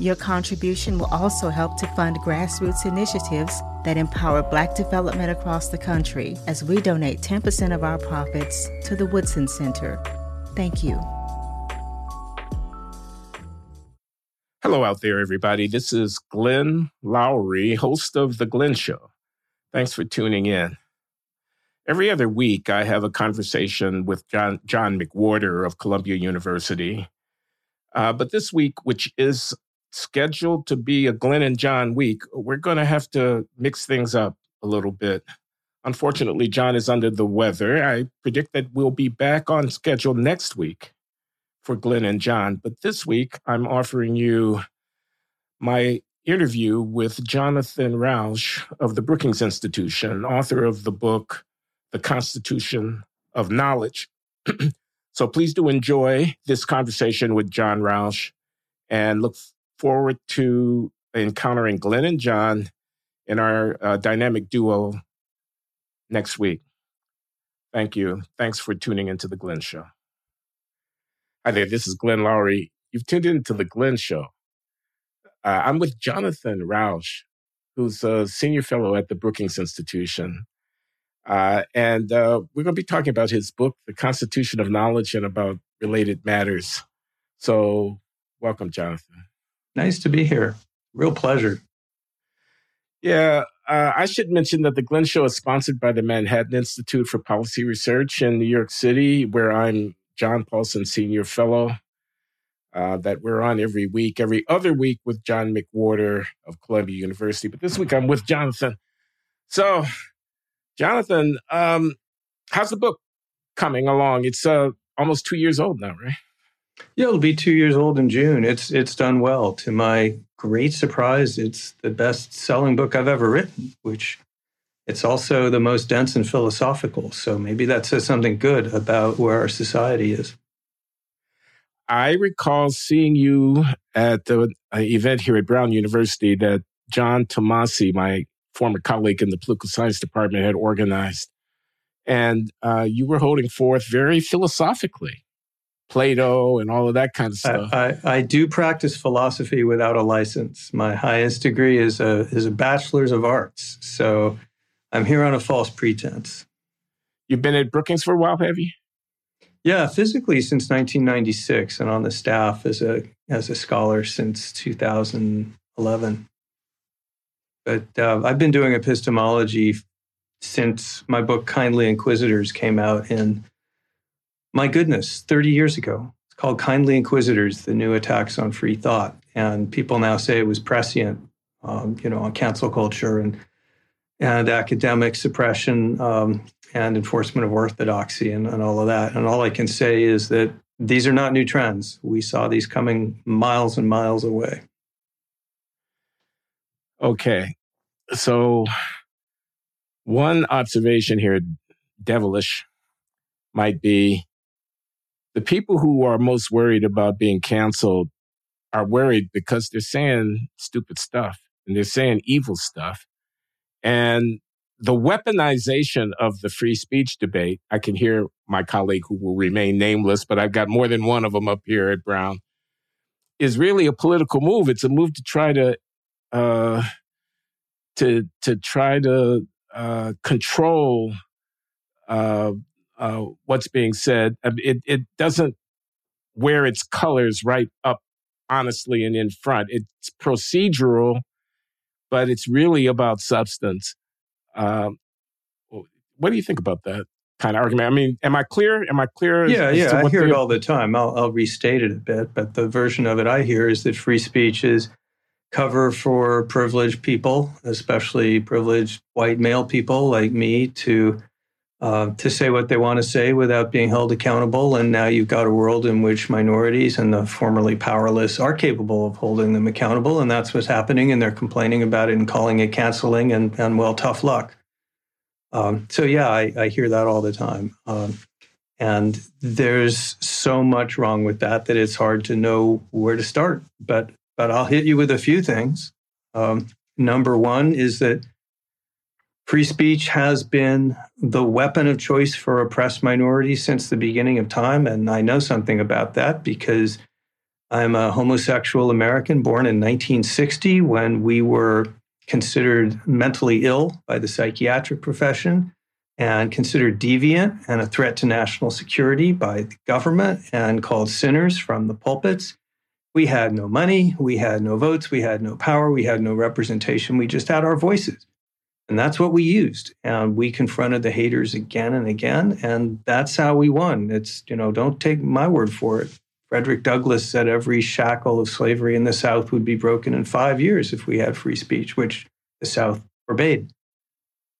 Your contribution will also help to fund grassroots initiatives that empower Black development across the country as we donate 10% of our profits to the Woodson Center. Thank you. Hello, out there, everybody. This is Glenn Loury, host of The Glenn Show. Thanks for tuning in. Every other week, I have a conversation with John, John McWhorter of Columbia University. Uh, but this week, which is scheduled to be a Glenn and John week, we're going to have to mix things up a little bit. Unfortunately, John is under the weather. I predict that we'll be back on schedule next week for Glenn and John. But this week, I'm offering you my interview with Jonathan Rauch of the Brookings Institution, author of the book, The Constitution of Knowledge. so please do enjoy this conversation with John Rauch and look forward to encountering Glenn and John in our uh, dynamic duo next week. Thank you. Thanks for tuning into The Glenn Show. Hi there, this is Glenn Loury. You've tuned into The Glenn Show. Uh, I'm with Jonathan Rauch, who's a senior fellow at the Brookings Institution. Uh, and uh, we're going to be talking about his book, The Constitution of Knowledge, and about related matters. So, welcome, Jonathan. Nice to be here. Real pleasure. Yeah, uh, I should mention that the Glenn Show is sponsored by the Manhattan Institute for Policy Research in New York City, where I'm John Paulson Senior Fellow uh, that we're on every week, every other week with John McWhorter of Columbia University. But this week I'm with Jonathan. So, Jonathan, um, how's the book coming along? It's uh, almost two years old now, right? Yeah, it'll be two years old in June. It's it's done well. To my great surprise, it's the best selling book I've ever written, which it's also the most dense and philosophical. So maybe that says something good about where our society is. I recall seeing you at the event here at Brown University that John Tomasi, my former colleague in the political science department, had organized. And uh, you were holding forth very philosophically, Plato and all of that kind of stuff. I, I, I, do practice philosophy without a license. My highest degree is a is a bachelor's of arts. So I'm here on a false pretense. You've been at Brookings for a while, have you? Yeah, physically since 1996, and on the staff as a as a scholar since 2011. But uh, I've been doing epistemology since my book Kindly Inquisitors came out in my goodness, 30 years ago. It's called Kindly Inquisitors: The New Attacks on Free Thought, and people now say it was prescient, um, you know, on cancel culture and and academic suppression um, and enforcement of orthodoxy and, and all of that. And all I can say is that these are not new trends. We saw these coming miles and miles away. Okay. So, one observation here, devilish, might be the people who are most worried about being canceled are worried because they're saying stupid stuff and they're saying evil stuff. And the weaponization of the free speech debate, I can hear my colleague who will remain nameless, but I've got more than one of them up here at Brown, is really a political move. It's a move to try to uh, to to try to uh, control uh, uh what's being said. It it doesn't wear its colors right up honestly and in front. It's procedural but it's really about substance. Um, what do you think about that kind of argument? I mean, am I clear? Am I clear? Yeah, yeah, I hear it all the time. I'll, I'll restate it a bit, but the version of it I hear is that free speech is cover for privileged people, especially privileged white male people like me, to uh, to say what they want to say without being held accountable. And now you've got a world in which minorities and the formerly powerless are capable of holding them accountable. And that's what's happening. And they're complaining about it and calling it canceling and, and well, tough luck. Um, so yeah, I, I, hear that all the time. Um, and there's so much wrong with that that it's hard to know where to start. But but I'll hit you with a few things. Um, number one is that free speech has been the weapon of choice for oppressed minorities since the beginning of time, and I know something about that because I'm a homosexual American born in 1960 when we were considered mentally ill by the psychiatric profession and considered deviant and a threat to national security by the government and called sinners from the pulpits. We had no money, we had no votes, we had no power, we had no representation, we just had our voices. And that's what we used. And we confronted the haters again and again. And that's how we won. It's, you know, don't take my word for it. Frederick Douglass said every shackle of slavery in the South would be broken in five years if we had free speech, which the South forbade.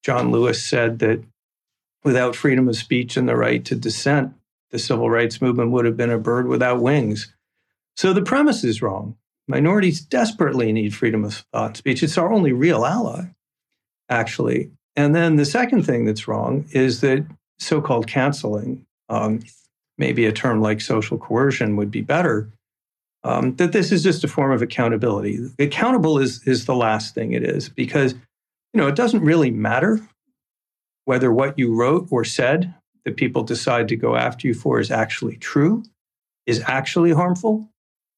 John Lewis said that without freedom of speech and the right to dissent, the civil rights movement would have been a bird without wings. So the premise is wrong. Minorities desperately need freedom of thought and speech. It's our only real ally, actually. And then the second thing that's wrong is that so called canceling, um, maybe a term like social coercion would be better, um, that this is just a form of accountability. Accountable is, is the last thing it is because you know it doesn't really matter whether what you wrote or said that people decide to go after you for is actually true, is actually harmful,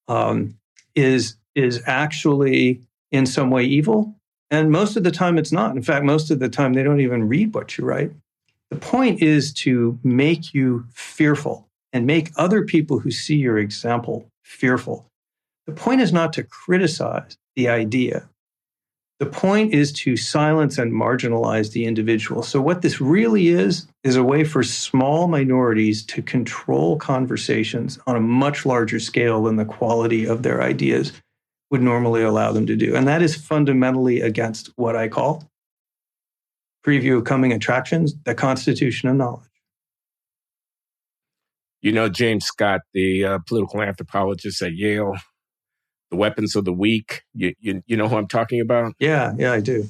um, is is actually in some way evil. And most of the time, it's not. In fact, most of the time, they don't even read what you write. The point is to make you fearful and make other people who see your example fearful. The point is not to criticize the idea. The point is to silence and marginalize the individual. So, what this really is, is a way for small minorities to control conversations on a much larger scale than the quality of their ideas would normally allow them to do. And that is fundamentally against what I call preview of coming attractions, the constitution of knowledge. You know, James Scott, the uh, political anthropologist at Yale, the weapons of the weak. You, you, you know who I'm talking about? Yeah, yeah, I do.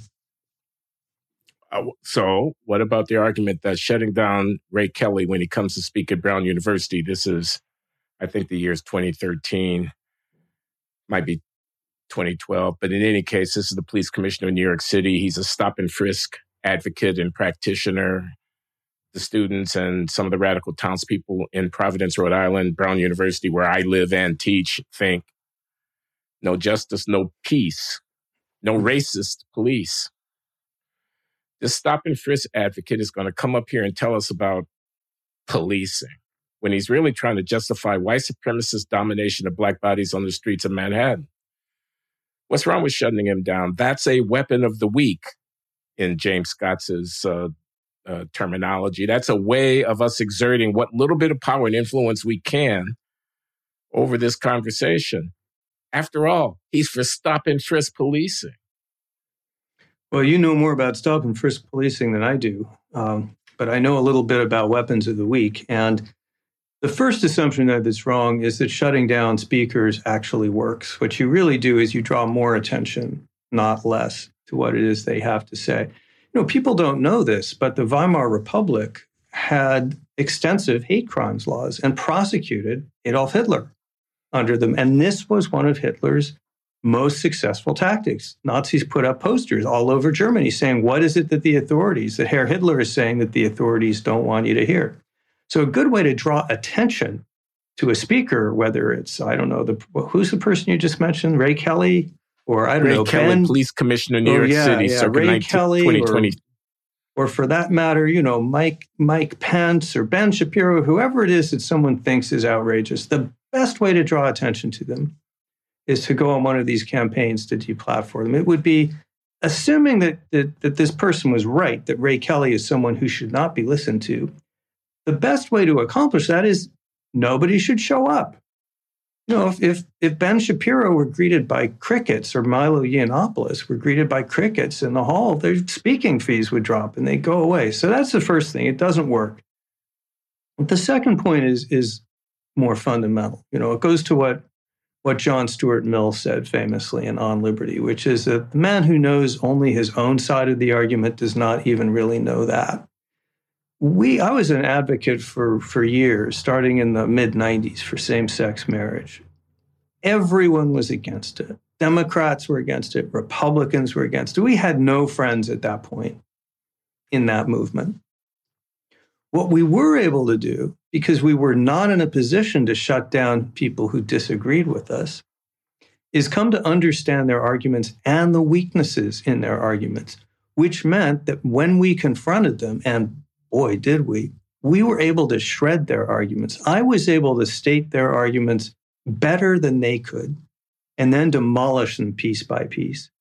Uh, so, what about the argument that shutting down Ray Kelly when he comes to speak at Brown University? This is, I think, the year is 2013, might be 2012, but in any case, this is the police commissioner of New York City. He's a stop and frisk advocate and practitioner. The students and some of the radical townspeople in Providence, Rhode Island, Brown University, where I live and teach, think no justice, no peace, no racist police. This stop and frisk advocate is going to come up here and tell us about policing when he's really trying to justify white supremacist domination of black bodies on the streets of Manhattan. What's wrong with shutting him down? That's a weapon of the weak in James Scott's uh, uh, terminology. That's a way of us exerting what little bit of power and influence we can over this conversation. After all, he's for stop and frisk policing. Well, you know more about stop and frisk policing than I do, um, but I know a little bit about weapons of the weak. And the first assumption that is wrong is that shutting down speakers actually works. What you really do is you draw more attention, not less, to what it is they have to say. You know, people don't know this, but the Weimar Republic had extensive hate crimes laws and prosecuted Adolf Hitler under them. And this was one of Hitler's most successful tactics. Nazis put up posters all over Germany saying, What is it that the authorities, that Herr Hitler is saying that the authorities don't want you to hear? So, a good way to draw attention to a speaker, whether it's, I don't know, the, who's the person you just mentioned, Ray Kelly, or I don't Ray know, Kelly, Ben, police commissioner, New oh, York yeah, City, yeah, circa Ray 19, Kelly 2020. Or, or for that matter, you know, Mike Mike Pence or Ben Shapiro, whoever it is that someone thinks is outrageous. The best way to draw attention to them is to go on one of these campaigns to deplatform them. It would be assuming that, that, that this person was right, that Ray Kelly is someone who should not be listened to. The best way to accomplish that is nobody should show up. You know, if, if, if Ben Shapiro were greeted by crickets or Milo Yiannopoulos were greeted by crickets in the hall, their speaking fees would drop and they'd go away. So that's the first thing. It doesn't work. But the second point is, is more fundamental. You know, it goes to what what John Stuart Mill said famously in On Liberty, which is that the man who knows only his own side of the argument does not even really know that. We, I was an advocate for, for years, starting in the mid 90s, for same sex marriage. Everyone was against it. Democrats were against it, Republicans were against it. We had no friends at that point in that movement. What we were able to do, because we were not in a position to shut down people who disagreed with us, is come to understand their arguments and the weaknesses in their arguments, which meant that when we confronted them, and boy, did we, we were able to shred their arguments. I was able to state their arguments better than they could and then demolish them piece by piece.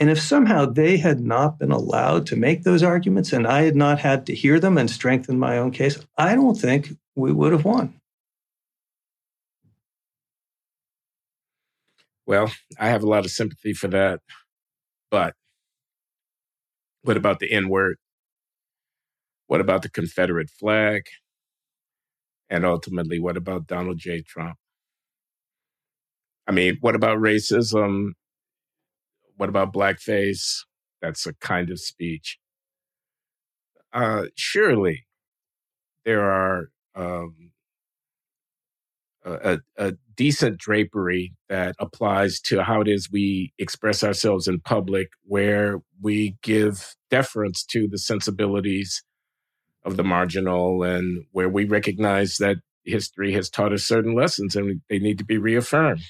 And if somehow they had not been allowed to make those arguments and I had not had to hear them and strengthen my own case, I don't think we would have won. Well, I have a lot of sympathy for that. But what about the N word? What about the Confederate flag? And ultimately, what about Donald J. Trump? I mean, what about racism what about blackface? That's a kind of speech. Uh, surely there are um, a, a, decent drapery that applies to how it is we express ourselves in public, where we give deference to the sensibilities of the marginal and where we recognize that history has taught us certain lessons and they need to be reaffirmed.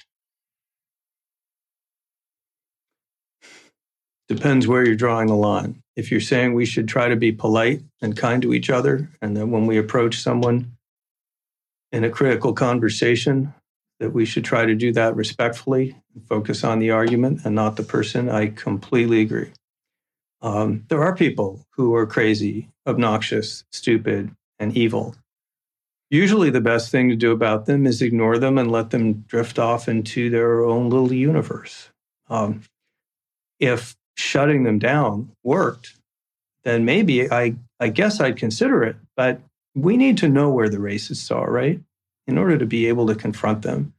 Depends where you're drawing the line. If you're saying we should try to be polite and kind to each other, and that when we approach someone in a critical conversation, that we should try to do that respectfully, and focus on the argument and not the person, I completely agree. Um, there are people who are crazy, obnoxious, stupid, and evil. Usually, the best thing to do about them is ignore them and let them drift off into their own little universe. Um, if shutting them down worked, then maybe I, I guess I'd consider it. But we need to know where the racists are, right? In order to be able to confront them.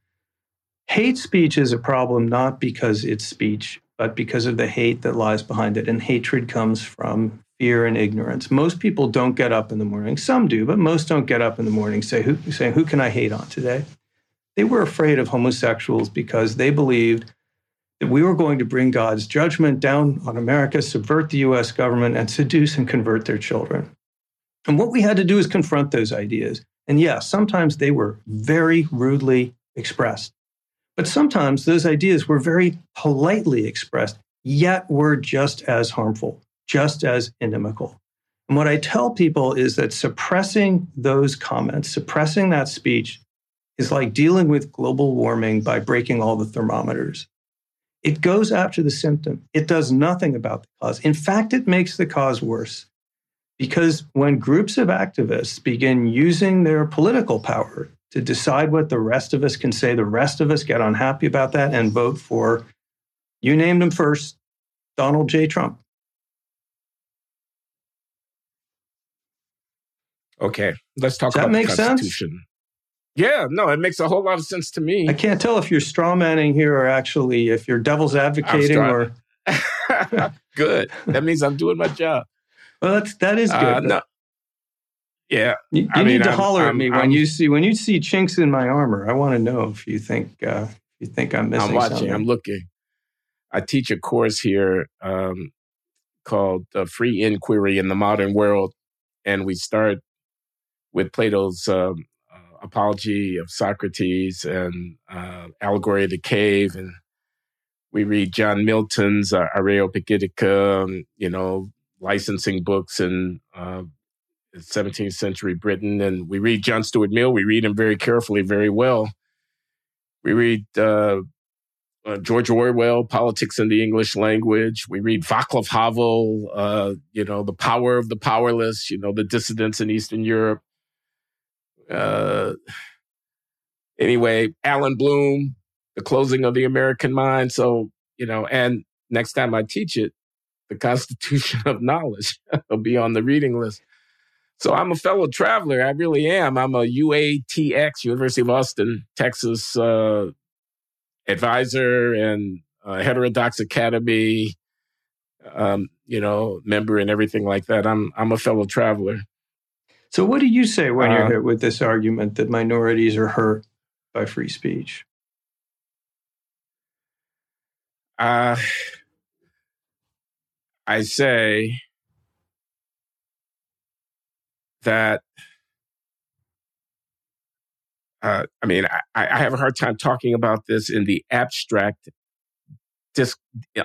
Hate speech is a problem not because it's speech, but because of the hate that lies behind it. And hatred comes from fear and ignorance. Most people don't get up in the morning. Some do, but most don't get up in the morning say, who, saying, Who can I hate on today? They were afraid of homosexuals because they believed that we were going to bring God's judgment down on America, subvert the US government, and seduce and convert their children. And what we had to do is confront those ideas. And yes, sometimes they were very rudely expressed. But sometimes those ideas were very politely expressed, yet were just as harmful, just as inimical. And what I tell people is that suppressing those comments, suppressing that speech, is like dealing with global warming by breaking all the thermometers. It goes after the symptom. It does nothing about the cause. In fact, it makes the cause worse. Because when groups of activists begin using their political power to decide what the rest of us can say, the rest of us get unhappy about that and vote for, you named him first, Donald J. Trump. Okay, let's talk Does about the Constitution. Sense? Yeah, no, it makes a whole lot of sense to me. I can't tell if you're strawmanning here or actually if you're devil's advocating or. good. That means I'm doing my job. Well, that's that is good. Uh, no. Yeah, you, you need mean, to I'm, holler I'm, at me I'm, when you see when you see chinks in my armor. I want to know if you think uh, you think I'm missing. I'm watching. Something. I'm looking. I teach a course here um, called uh, "Free Inquiry in the Modern World," and we start with Plato's um, Apology of Socrates and uh, Allegory of the Cave. And we read John Milton's uh, Areopagitica, um, you know, licensing books and uh, 17th century Britain. And we read John Stuart Mill. We read him very carefully, very well. We read uh, uh, George Orwell, Politics in the English Language. We read Václav Havel, uh, you know, The Power of the Powerless, you know, the dissidents in Eastern Europe. Uh, anyway, Allan Bloom, The Closing of the American Mind. So, you know, and next time I teach it, the Constitution of Knowledge will be on the reading list. So I'm a fellow traveler. I really am. I'm a UATX, University of Austin, Texas uh, advisor and uh, Heterodox Academy, um, you know, member and everything like that. I'm I'm a fellow traveler. So, what do you say when uh, you're hit with this argument that minorities are hurt by free speech? Uh, I say that uh, I mean, I, I, have a hard time talking about this in the abstract, just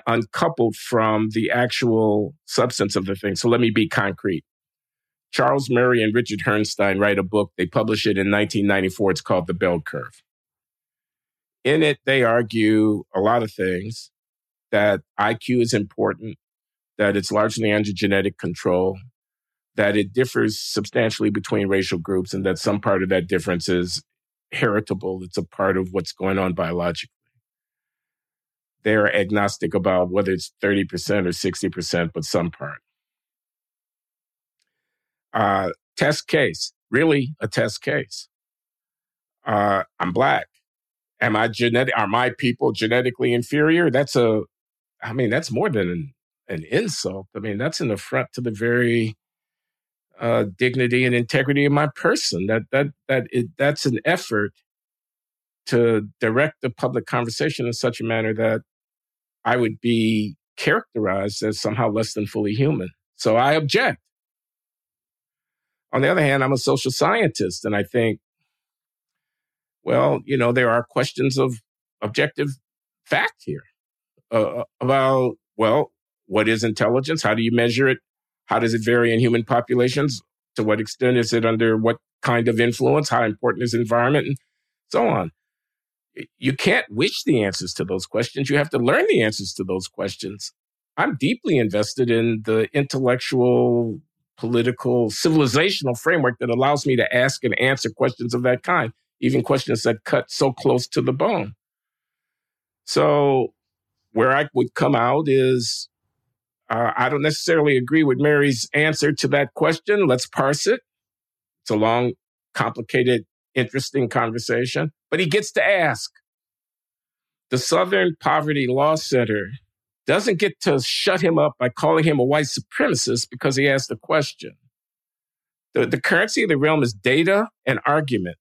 uncoupled from the actual substance of the thing. So let me be concrete. Charles Murray and Richard Herrnstein write a book. They publish it in 1994. It's called The Bell Curve. In it, they argue a lot of things that IQ is important, that it's largely under genetic control, that it differs substantially between racial groups, and that some part of that difference is heritable. It's a part of what's going on biologically. They're agnostic about whether it's 30% or 60%, but some part. Uh, test case, really a test case. Uh, I'm black. Am I genetic? Are my people genetically inferior? That's a, I mean, that's more than an, an insult. I mean, that's an affront to the very uh, dignity and integrity of my person. That that that it, that's an effort to direct the public conversation in such a manner that I would be characterized as somehow less than fully human. So I object. On the other hand, I'm a social scientist, and I think, well, you know, there are questions of objective fact here uh, about, well, what is intelligence? How do you measure it? How does it vary in human populations? To what extent is it under what kind of influence? How important is environment? And so on. You can't wish the answers to those questions. You have to learn the answers to those questions. I'm deeply invested in the intellectual political, civilizational framework that allows me to ask and answer questions of that kind, even questions that cut so close to the bone. So, where I would come out is uh, I don't necessarily agree with Murray's answer to that question. Let's parse it. It's a long, complicated, interesting conversation, but he gets to ask. The Southern Poverty Law Center doesn't get to shut him up by calling him a white supremacist because he asked a question. The, the currency of the realm is data and argument.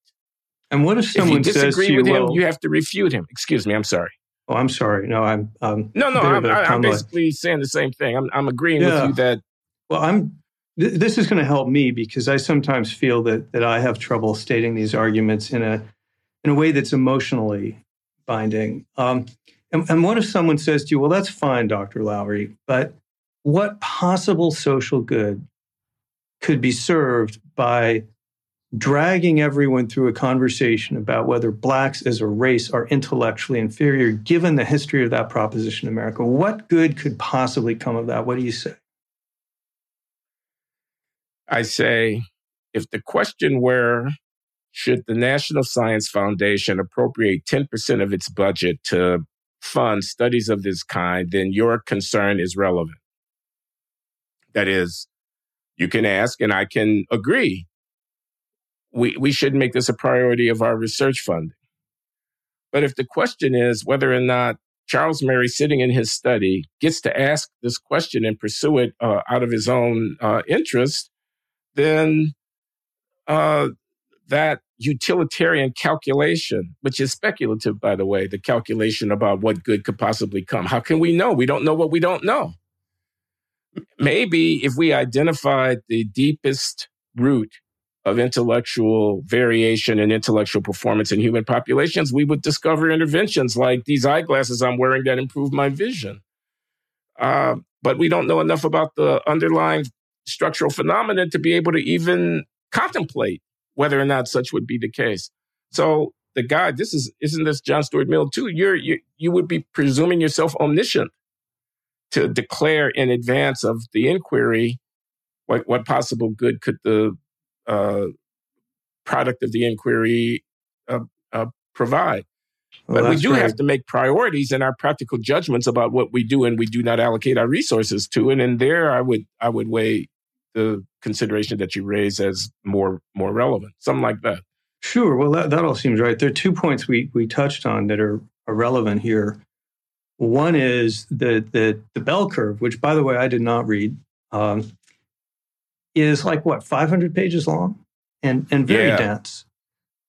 And what if someone if you disagree you, with him, well, you have to refute him. Excuse me, I'm sorry. Oh, I'm sorry. No, I'm. Um, no, no, I'm, I'm basically saying the same thing. I'm, I'm agreeing yeah. with you that. Well, I'm. Th- this is going to help me because I sometimes feel that that I have trouble stating these arguments in a in a way that's emotionally binding. Um, and, and what if someone says to you, well, that's fine, Dr. Loury, but what possible social good could be served by dragging everyone through a conversation about whether blacks as a race are intellectually inferior, given the history of that proposition in America? What good could possibly come of that? What do you say? I say if the question were should the National Science Foundation appropriate 10% of its budget to fund studies of this kind, then your concern is relevant. That is, you can ask, and I can agree. We, we should make this a priority of our research funding. But if the question is whether or not Charles Murray, sitting in his study, gets to ask this question and pursue it uh, out of his own uh, interest, then uh, that utilitarian calculation, which is speculative, by the way, the calculation about what good could possibly come. How can we know? We don't know what we don't know. Maybe if we identified the deepest root of intellectual variation and intellectual performance in human populations, we would discover interventions like these eyeglasses I'm wearing that improve my vision. Uh, but we don't know enough about the underlying structural phenomenon to be able to even contemplate whether or not such would be the case. So the guy, this is isn't this John Stuart Mill too? You're you you would be presuming yourself omniscient to declare in advance of the inquiry what what possible good could the uh, product of the inquiry uh, uh, provide. Well, but we do great. have to make priorities in our practical judgments about what we do and we do not allocate our resources to. And in there, I would I would weigh the consideration that you raise as more more relevant, something like that. Sure. Well, that, that all seems right. There are two points we we touched on that are are relevant here. One is the, the, the bell curve, which, by the way, I did not read, um, is like what, 500 pages long and, and very yeah. dense.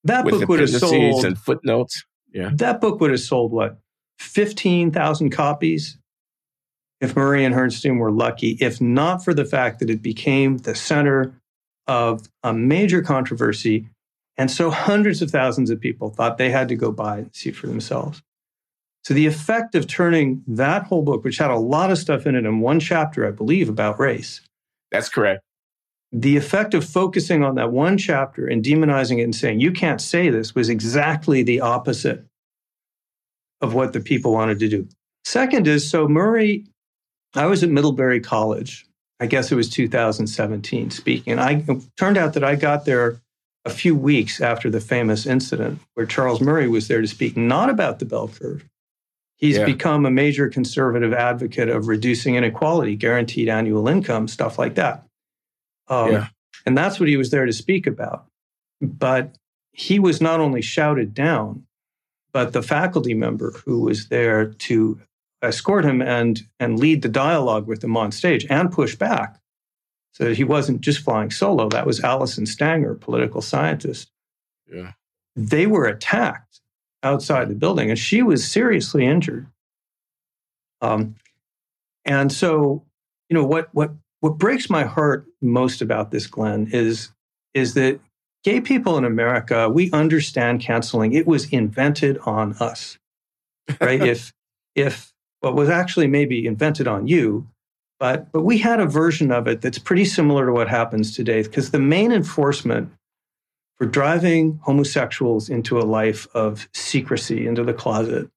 That With book would have sold. and footnotes. Yeah. That book would have sold what, 15,000 copies if Murray and Herrnstein were lucky, if not for the fact that it became the center of a major controversy. And so hundreds of thousands of people thought they had to go buy and see for themselves. So the effect of turning that whole book, which had a lot of stuff in it in one chapter, I believe, about race. That's correct. The effect of focusing on that one chapter and demonizing it and saying, you can't say this, was exactly the opposite of what the people wanted to do. Second is so Murray, I was at Middlebury College. I guess it was 2017 speaking. And I it turned out that I got there a few weeks after the famous incident where Charles Murray was there to speak, not about the bell curve, He's yeah. become a major conservative advocate of reducing inequality, guaranteed annual income, stuff like that. Um, yeah. And that's what he was there to speak about. But he was not only shouted down, but the faculty member who was there to escort him and, and lead the dialogue with him on stage and push back. So that he wasn't just flying solo. That was Alison Stanger, political scientist. Yeah. They were attacked outside the building, and she was seriously injured. Um, and so, you know, what what what breaks my heart most about this, Glenn, is is that gay people in America we understand canceling. It was invented on us, right? if if what was actually maybe invented on you, but but we had a version of it that's pretty similar to what happens today because the main enforcement for driving homosexuals into a life of secrecy, into the closet,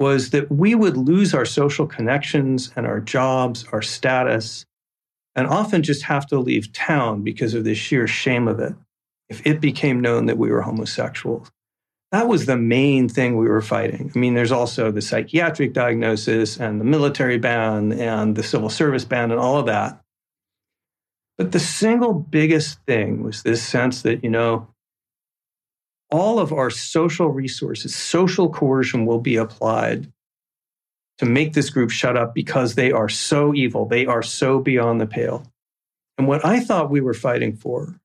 was that we would lose our social connections and our jobs, our status, and often just have to leave town because of the sheer shame of it if it became known that we were homosexuals. That was the main thing we were fighting. I mean, there's also the psychiatric diagnosis and the military ban and the civil service ban and all of that. But the single biggest thing was this sense that, you know, all of our social resources, social coercion will be applied to make this group shut up because they are so evil. They are so beyond the pale. And what I thought we were fighting for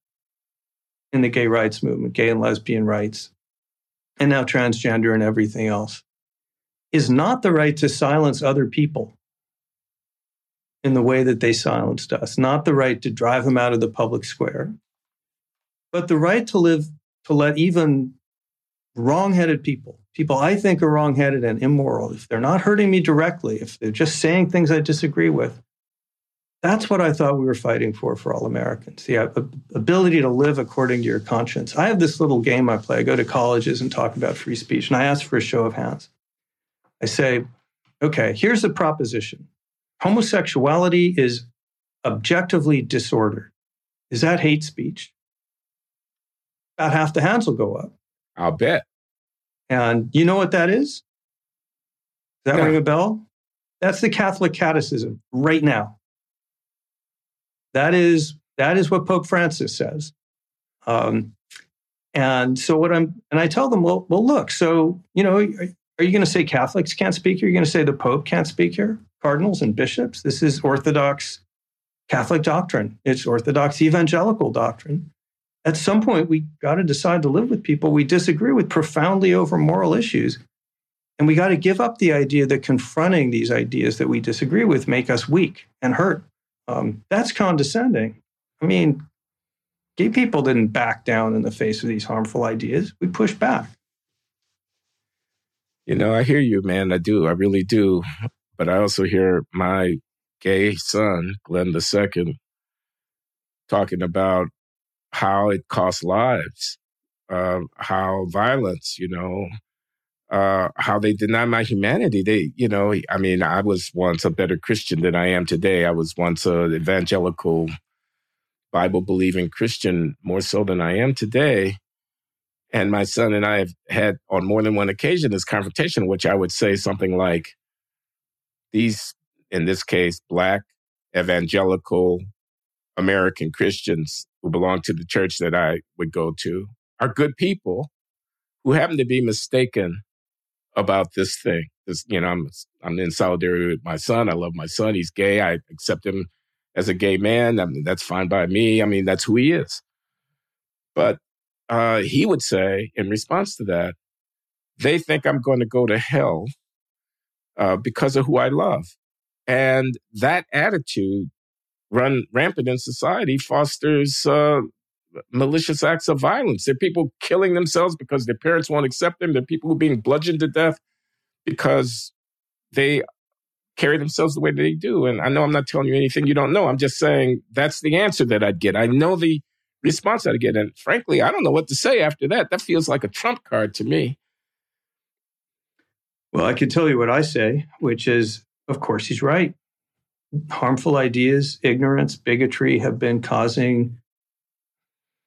in the gay rights movement, gay and lesbian rights, and now transgender and everything else, is not the right to silence other people in the way that they silenced us, not the right to drive them out of the public square, but the right to live, to let even wrong-headed people, people I think are wrong-headed and immoral, if they're not hurting me directly, if they're just saying things I disagree with, that's what I thought we were fighting for for all Americans the uh, ability to live according to your conscience. I have this little game I play. I go to colleges and talk about free speech, and I ask for a show of hands. I say, okay, here's the proposition homosexuality is objectively disordered. Is that hate speech? About half the hands will go up. I'll bet. And you know what that is? Does that ring a bell? That's the Catholic Catechism right now. That is that is what Pope Francis says. Um, and so what I'm and I tell them, well, well, look, so you know, are, are you going to say Catholics can't speak here? You're you going to say the Pope can't speak here? cardinals and bishops. This is Orthodox Catholic doctrine, it's Orthodox evangelical doctrine. At some point, we got to decide to live with people we disagree with profoundly over moral issues. And we got to give up the idea that confronting these ideas that we disagree with make us weak and hurt. Um, that's condescending. I mean, gay people didn't back down in the face of these harmful ideas. We pushed back. You know, I hear you, man. I do. I really do. But I also hear my gay son, Glenn the second, talking about how it costs lives, uh, how violence, you know, uh, how they deny my humanity. They, you know, I mean, I was once a better Christian than I am today. I was once an evangelical, Bible believing Christian more so than I am today. And my son and I have had on more than one occasion this confrontation, which I would say something like, these, in this case, Black evangelical American Christians who belong to the church that I would go to are good people who happen to be mistaken about this thing. This, you know, I'm I'm in solidarity with my son. I love my son. He's gay. I accept him as a gay man. I mean, that's fine by me. I mean, that's who he is. But uh, he would say, in response to that, they think I'm going to go to hell uh, because of who I love. And that attitude run rampant in society fosters uh, malicious acts of violence. There are people killing themselves because their parents won't accept them. There are people who are being bludgeoned to death because they carry themselves the way they do. And I know I'm not telling you anything you don't know. I'm just saying that's the answer that I'd get. I know the response I'd get. And frankly, I don't know what to say after that. That feels like a trump card to me. Well, I can tell you what I say, which is, of course, he's right. Harmful ideas, ignorance, bigotry have been causing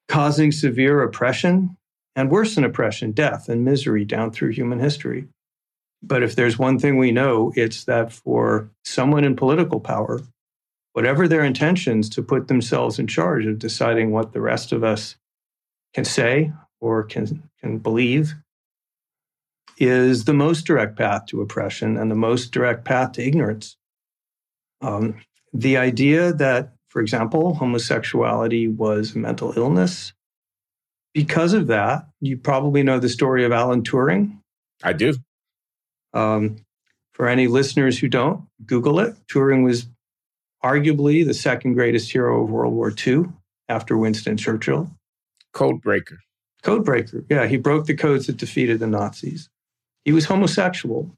causing severe oppression and worse than oppression, death and misery down through human history. But if there's one thing we know, it's that for someone in political power, whatever their intentions to put themselves in charge of deciding what the rest of us can say or can, can believe, is the most direct path to oppression and the most direct path to ignorance. Um, the idea that, for example, homosexuality was a mental illness, because of that, you probably know the story of Alan Turing. I do. Um, for any listeners who don't, Google it. Turing was arguably the second greatest hero of World War II after Winston Churchill. Code breaker. Code breaker. Yeah, he broke the codes that defeated the Nazis. He was homosexual.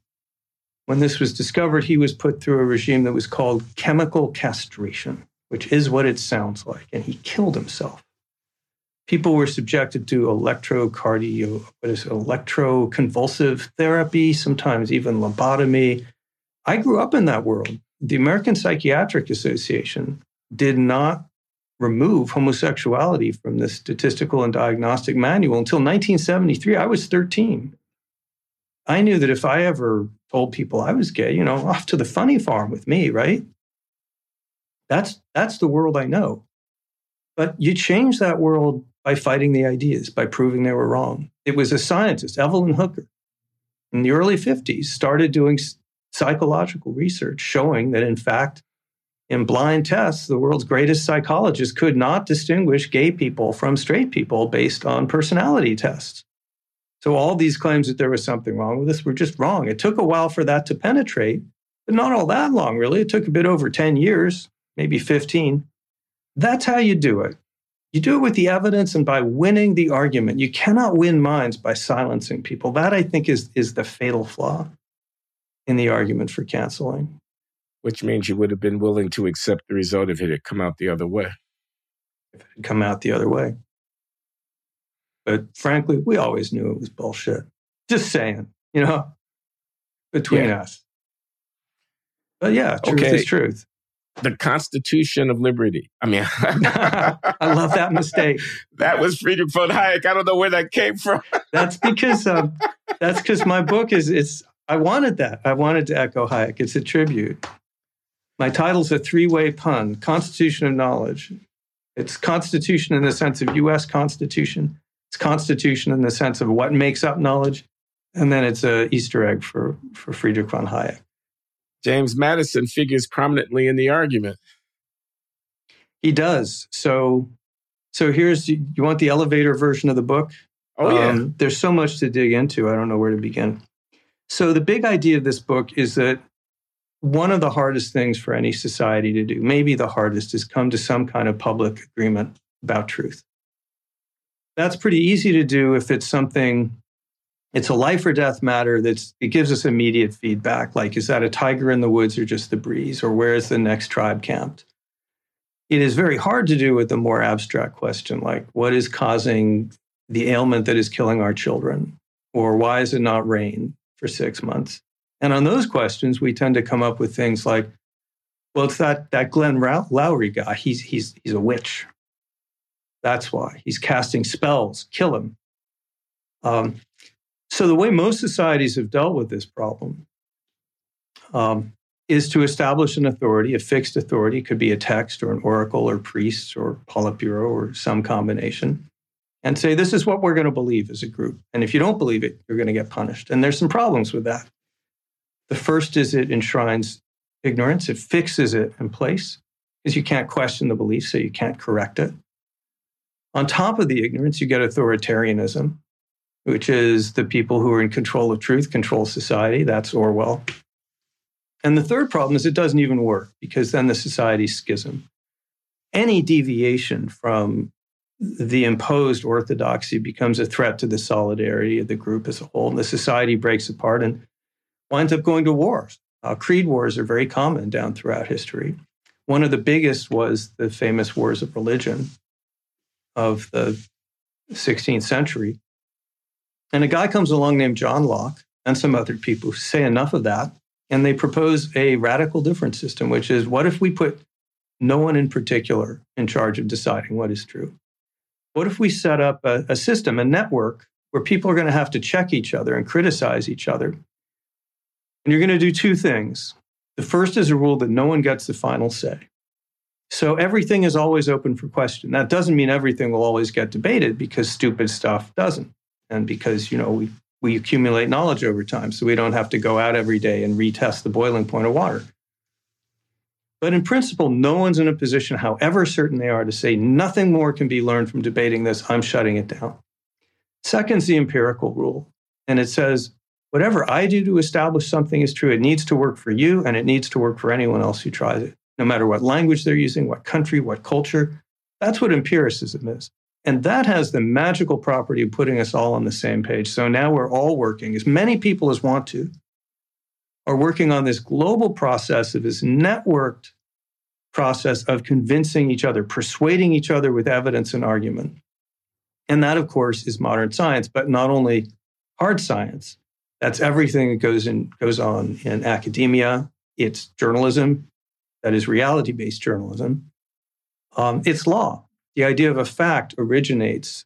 When this was discovered, he was put through a regime that was called chemical castration, which is what it sounds like, and he killed himself people were subjected to electrocardio, what is it, electroconvulsive therapy, sometimes even lobotomy. I grew up in that world. The American Psychiatric Association did not remove homosexuality from the statistical and diagnostic manual until 1973. I was 13. I knew that if I ever told people I was gay, you know, off to the funny farm with me, right? That's that's the world I know. But you change that world by fighting the ideas, by proving they were wrong. It was a scientist, Evelyn Hooker, in the early 50s, started doing psychological research showing that, in fact, in blind tests, the world's greatest psychologists could not distinguish gay people from straight people based on personality tests. So, all these claims that there was something wrong with us were just wrong. It took a while for that to penetrate, but not all that long, really. It took a bit over 10 years, maybe 15. That's how you do it. You do it with the evidence and by winning the argument. You cannot win minds by silencing people. That, I think, is, is the fatal flaw in the argument for canceling. Which means you would have been willing to accept the result if it had come out the other way. If it had come out the other way. But frankly, we always knew it was bullshit. Just saying, you know, between yeah. us. But yeah, truth okay. is truth the Constitution of Liberty. I mean, I love that mistake. That was Friedrich von Hayek. I don't know where that came from. that's because um, that's because my book is it's. I wanted that. I wanted to echo Hayek. It's a tribute. My title's a three-way pun: Constitution of Knowledge. It's Constitution in the sense of U.S. Constitution. It's Constitution in the sense of what makes up knowledge, and then it's a Easter egg for for Friedrich von Hayek. James Madison figures prominently in the argument. He does. So, so here's you want the elevator version of the book? Oh yeah. Um, there's so much to dig into. I don't know where to begin. So the big idea of this book is that one of the hardest things for any society to do, maybe the hardest, is come to some kind of public agreement about truth. That's pretty easy to do if it's something it's a life or death matter that's it gives us immediate feedback like is that a tiger in the woods or just the breeze or where is the next tribe camped? It is very hard to do with a more abstract question like what is causing the ailment that is killing our children? Or why is it not rain for six months? And on those questions we tend to come up with things like well it's that that glenn Loury guy he's he's he's a witch that's why he's casting spells kill him um, so, the way most societies have dealt with this problem um, is to establish an authority, a fixed authority, it could be a text or an oracle or priests or Politburo or some combination. and say, this is what we're going to believe as a group. And if you don't believe it, you're going to get punished. And there's some problems with that. The first is it enshrines ignorance, it fixes it in place because you can't question the belief, so you can't correct it. On top of the ignorance, you get authoritarianism, which is the people who are in control of truth control society. That's Orwell. And the third problem is it doesn't even work because then the society schism. Any deviation from the imposed orthodoxy becomes a threat to the solidarity of the group as a whole, and the society breaks apart and winds up going to wars. Uh, creed wars are very common down throughout history. One of the biggest was the famous wars of religion of the 16th century. And a guy comes along named John Locke and some other people who say enough of that, and they propose a radical different system, which is what if we put no one in particular in charge of deciding what is true? What if we set up a, a system, a network, where people are going to have to check each other and criticize each other? And you're going to do two things. The first is a rule that no one gets the final say. So everything is always open for question. That doesn't mean everything will always get debated because stupid stuff doesn't. And because, you know, we, we accumulate knowledge over time. So we don't have to go out every day and retest the boiling point of water. But in principle, no one's in a position, however certain they are, to say nothing more can be learned from debating this. I'm shutting it down. Second's the empirical rule. And it says, whatever I do to establish something is true, it needs to work for you and it needs to work for anyone else who tries it, no matter what language they're using, what country, what culture. That's what empiricism is. And that has the magical property of putting us all on the same page. So now we're all working, as many people as want to, are working on this global process of this networked process of convincing each other, persuading each other with evidence and argument. And that, of course, is modern science, but not only hard science. That's everything that goes in goes on in academia. It's journalism, that is reality-based journalism. Um, it's law. The idea of a fact originates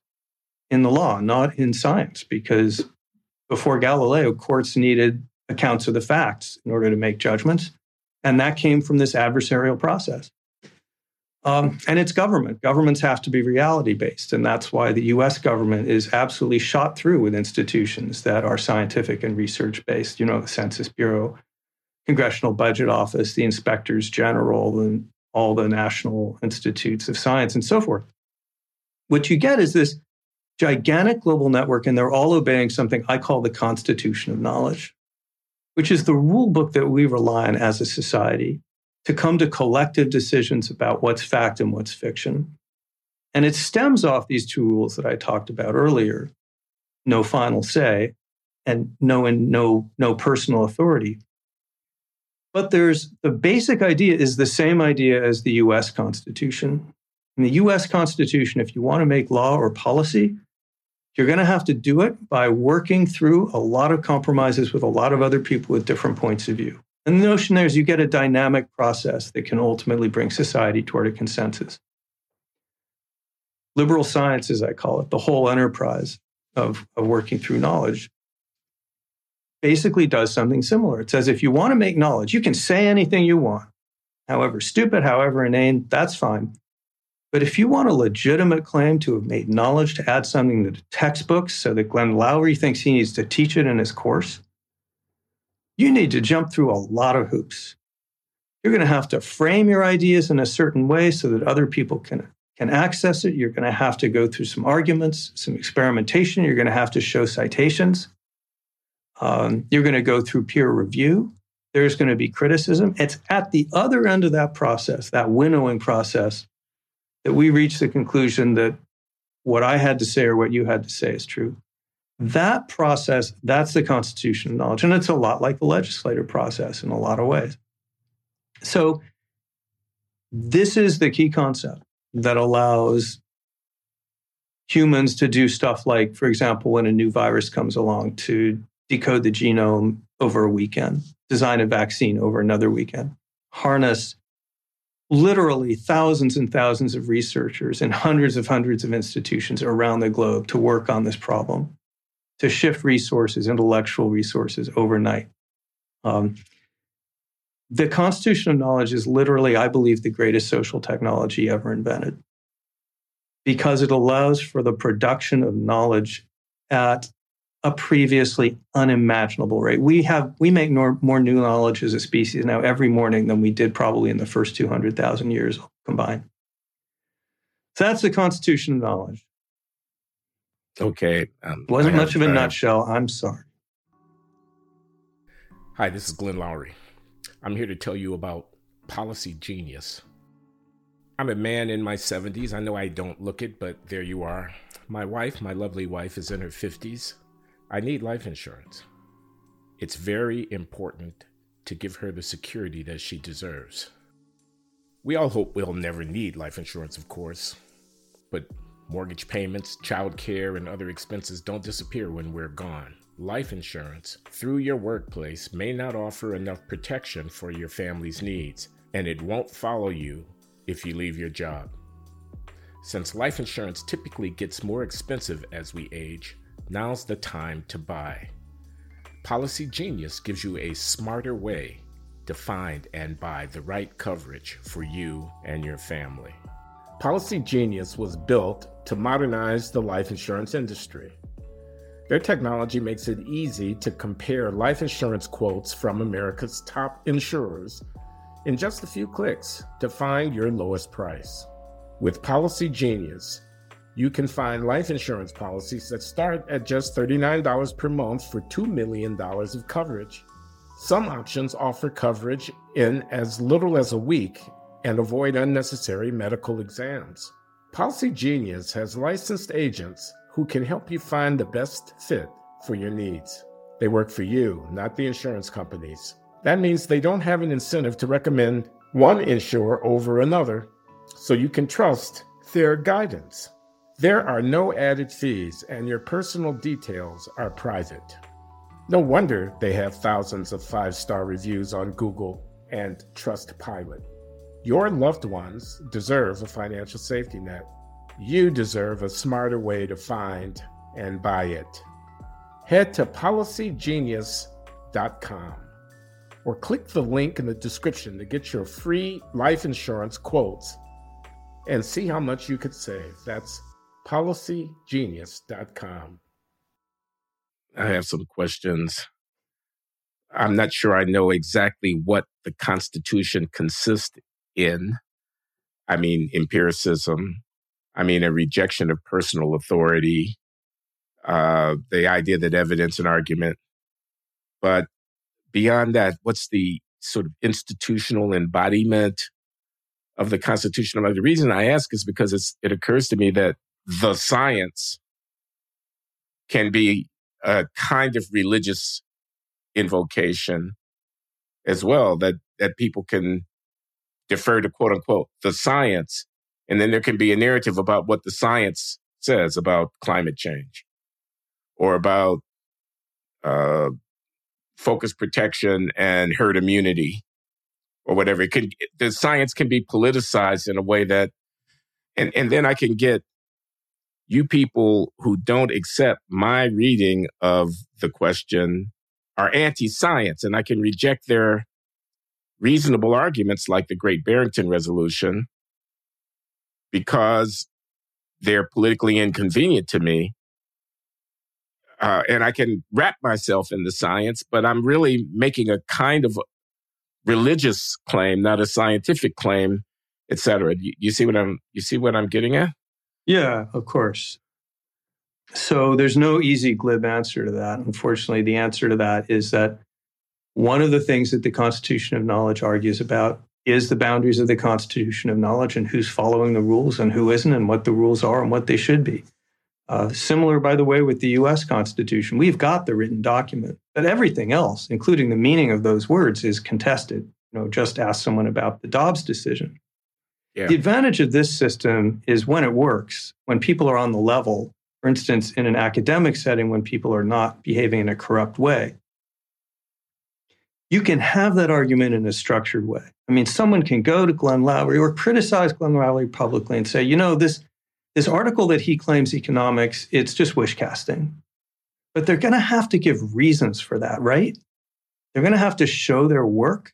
in the law, not in science, because before Galileo, courts needed accounts of the facts in order to make judgments. And that came from this adversarial process. Um, and it's government. Governments have to be reality based. And that's why the US government is absolutely shot through with institutions that are scientific and research based. You know, the Census Bureau, Congressional Budget Office, the inspectors general, and all the national institutes of science and so forth. What you get is this gigantic global network, and they're all obeying something I call the constitution of knowledge which is the rule book that we rely on as a society to come to collective decisions about what's fact and what's fiction. And it stems off these two rules that I talked about earlier no final say and no, and no, no personal authority. But there's the basic idea is the same idea as the US Constitution. In the US Constitution, if you want to make law or policy, you're going to have to do it by working through a lot of compromises with a lot of other people with different points of view. And the notion there is you get a dynamic process that can ultimately bring society toward a consensus. Liberal science, as I call it, the whole enterprise of, of working through knowledge, basically does something similar. It says if you want to make knowledge, you can say anything you want, however stupid, however inane, that's fine. But if you want a legitimate claim to have made knowledge to add something to the textbooks so that Glenn Loury thinks he needs to teach it in his course, you need to jump through a lot of hoops. You're going to have to frame your ideas in a certain way so that other people can, can access it. You're going to have to go through some arguments, some experimentation. You're going to have to show citations. Um, you're going to go through peer review. There's going to be criticism. It's at the other end of that process, that winnowing process, that we reach the conclusion that what I had to say or what you had to say is true. That process, that's the constitution of knowledge. And it's a lot like the legislative process in a lot of ways. So, this is the key concept that allows humans to do stuff like, for example, when a new virus comes along, to decode the genome over a weekend, design a vaccine over another weekend, harness literally thousands and thousands of researchers and hundreds of hundreds of institutions around the globe to work on this problem, to shift resources, intellectual resources overnight. Um, the constitution of knowledge is literally, I believe, the greatest social technology ever invented. because it allows for the production of knowledge at a previously unimaginable rate. We have we make more, more new knowledge as a species now every morning than we did probably in the first 200,000 years combined. So that's the constitution of knowledge. Okay. Um, Wasn't much of a nutshell. I'm sorry. Hi, this is Glenn Loury. I'm here to tell you about Policygenius. I'm a man in my 70s. I know I don't look it, but there you are. My wife, my lovely wife, is in her 50s. I need life insurance. It's very important to give her the security that she deserves. We all hope we'll never need life insurance, of course, but mortgage payments, child care, and other expenses don't disappear when we're gone. Life insurance through your workplace may not offer enough protection for your family's needs, and it won't follow you if you leave your job. Since life insurance typically gets more expensive as we age, now's the time to buy. Policygenius gives you a smarter way to find and buy the right coverage for you and your family. Policygenius was built to modernize the life insurance industry. Their technology makes it easy to compare life insurance quotes from America's top insurers in just a few clicks to find your lowest price. With Policygenius, you can find life insurance policies that start at just $39 per month for $2 million of coverage. Some options offer coverage in as little as a week and avoid unnecessary medical exams. Policygenius has licensed agents who can help you find the best fit for your needs. They work for you, not the insurance companies. That means they don't have an incentive to recommend one insurer over another, so you can trust their guidance. There are no added fees, and your personal details are private. No wonder they have thousands of five star reviews on Google and Trustpilot. Your loved ones deserve a financial safety net. You deserve a smarter way to find and buy it. Head to policygenius.com or click the link in the description to get your free life insurance quotes and see how much you could save. That's policygenius.com. I have some questions. I'm not sure I know exactly what the Constitution consists in. I mean, empiricism, I mean, a rejection of personal authority, uh, the idea that evidence and argument. But beyond that, what's the sort of institutional embodiment of the Constitution? The reason I ask is because it occurs to me that the science can be a kind of religious invocation as well that that people can defer to quote unquote the science and then there can be a narrative about what the science says about climate change or about uh, focus protection and herd immunity or whatever. It could, the science can be politicized in a way that, and, and then I can get you people who don't accept my reading of the question are anti science, and I can reject their reasonable arguments like the Great Barrington Resolution because they're politically inconvenient to me. Uh, and I can wrap myself in the science, but I'm really making a kind of religious claim, not a scientific claim, et cetera. You, you see what I'm you see what I'm getting at? Yeah, of course. So there's no easy glib answer to that. Unfortunately, the answer to that is that one of the things that the Constitution of Knowledge argues about is the boundaries of the constitution of knowledge and who's following the rules and who isn't and what the rules are and what they should be. Uh, similar, by the way, with the US Constitution, we've got the written document, but everything else, including the meaning of those words, is contested. You know, just ask someone about the Dobbs decision. Yeah. The advantage of this system is when it works, when people are on the level, for instance, in an academic setting, when people are not behaving in a corrupt way, you can have that argument in a structured way. I mean, someone can go to Glenn Loury or criticize Glenn Loury publicly and say, you know, this, this article that he claims economics, it's just wish casting. But they're going to have to give reasons for that, right? They're going to have to show their work,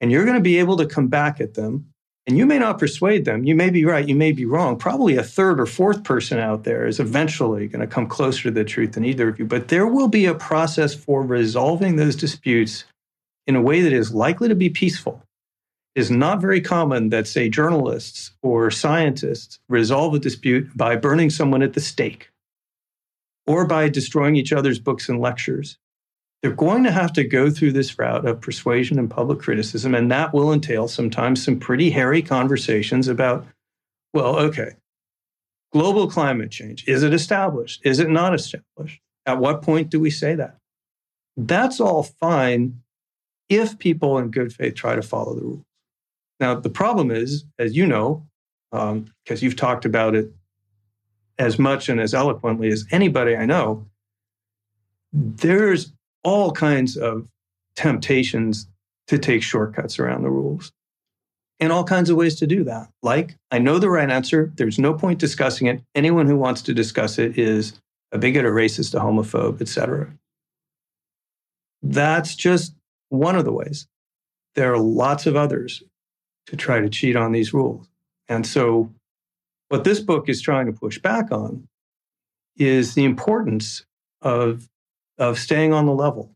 and you're going to be able to come back at them And you may not persuade them. You may be right. You may be wrong. Probably a third or fourth person out there is eventually going to come closer to the truth than either of you. But there will be a process for resolving those disputes in a way that is likely to be peaceful. It is not very common that, say, journalists or scientists resolve a dispute by burning someone at the stake or by destroying each other's books and lectures they're going to have to go through this route of persuasion and public criticism, and that will entail sometimes some pretty hairy conversations about, well, okay, global climate change, is it established? Is it not established? At what point do we say that? That's all fine if people in good faith try to follow the rules. Now, the problem is, as you know, because um, you've talked about it as much and as eloquently as anybody I know, there's all kinds of temptations to take shortcuts around the rules and all kinds of ways to do that. Like, I know the right answer. There's no point discussing it. Anyone who wants to discuss it is a bigot, a racist, a homophobe, etc. That's just one of the ways. There are lots of others to try to cheat on these rules. And so, what this book is trying to push back on is the importance of of staying on the level,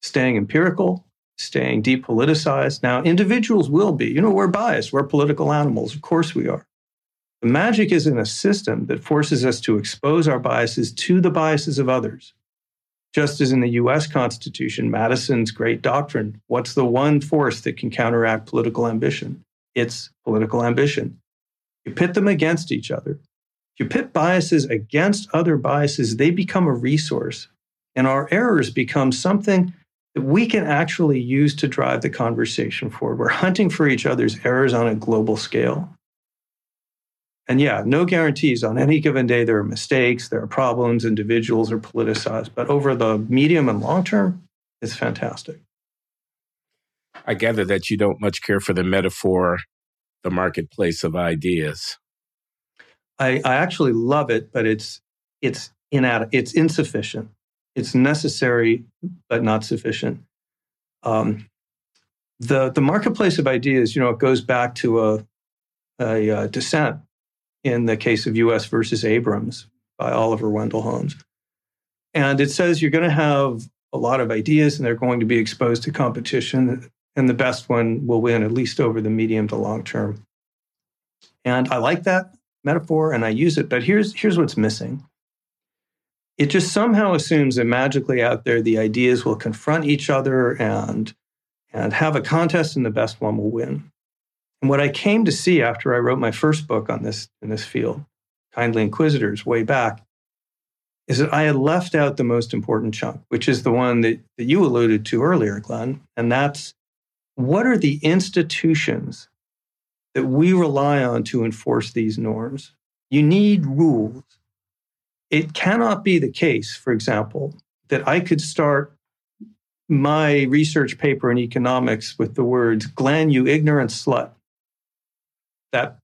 staying empirical, staying depoliticized. Now, individuals will be, you know, we're biased, we're political animals, of course we are. The magic is in a system that forces us to expose our biases to the biases of others. Just as in the US Constitution, Madison's great doctrine what's the one force that can counteract political ambition? It's political ambition. You pit them against each other. If you pit biases against other biases, they become a resource and our errors become something that we can actually use to drive the conversation forward. We're hunting for each other's errors on a global scale. And yeah, no guarantees. On any given day, there are mistakes, there are problems, individuals are politicized. But over the medium and long term, it's fantastic. I gather that you don't much care for the metaphor, the marketplace of ideas. I, I actually love it, but it's it's inad- it's insufficient. It's necessary, but not sufficient. Um, the the marketplace of ideas, you know, it goes back to a, a, a uh, dissent in the case of U.S. versus Abrams by Oliver Wendell Holmes, and it says you're going to have a lot of ideas, and they're going to be exposed to competition, and the best one will win, at least over the medium to long term. And I like that metaphor, and I use it. But here's here's what's missing it just somehow assumes that magically out there the ideas will confront each other and and have a contest and the best one will win. And what I came to see after I wrote my first book on this in this field, Kindly Inquisitors, way back, is that I had left out the most important chunk, which is the one that, that you alluded to earlier, Glenn. And that's what are the institutions that we rely on to enforce these norms? You need rules it cannot be the case, for example, that I could start my research paper in economics with the words, Glenn, you ignorant slut. That,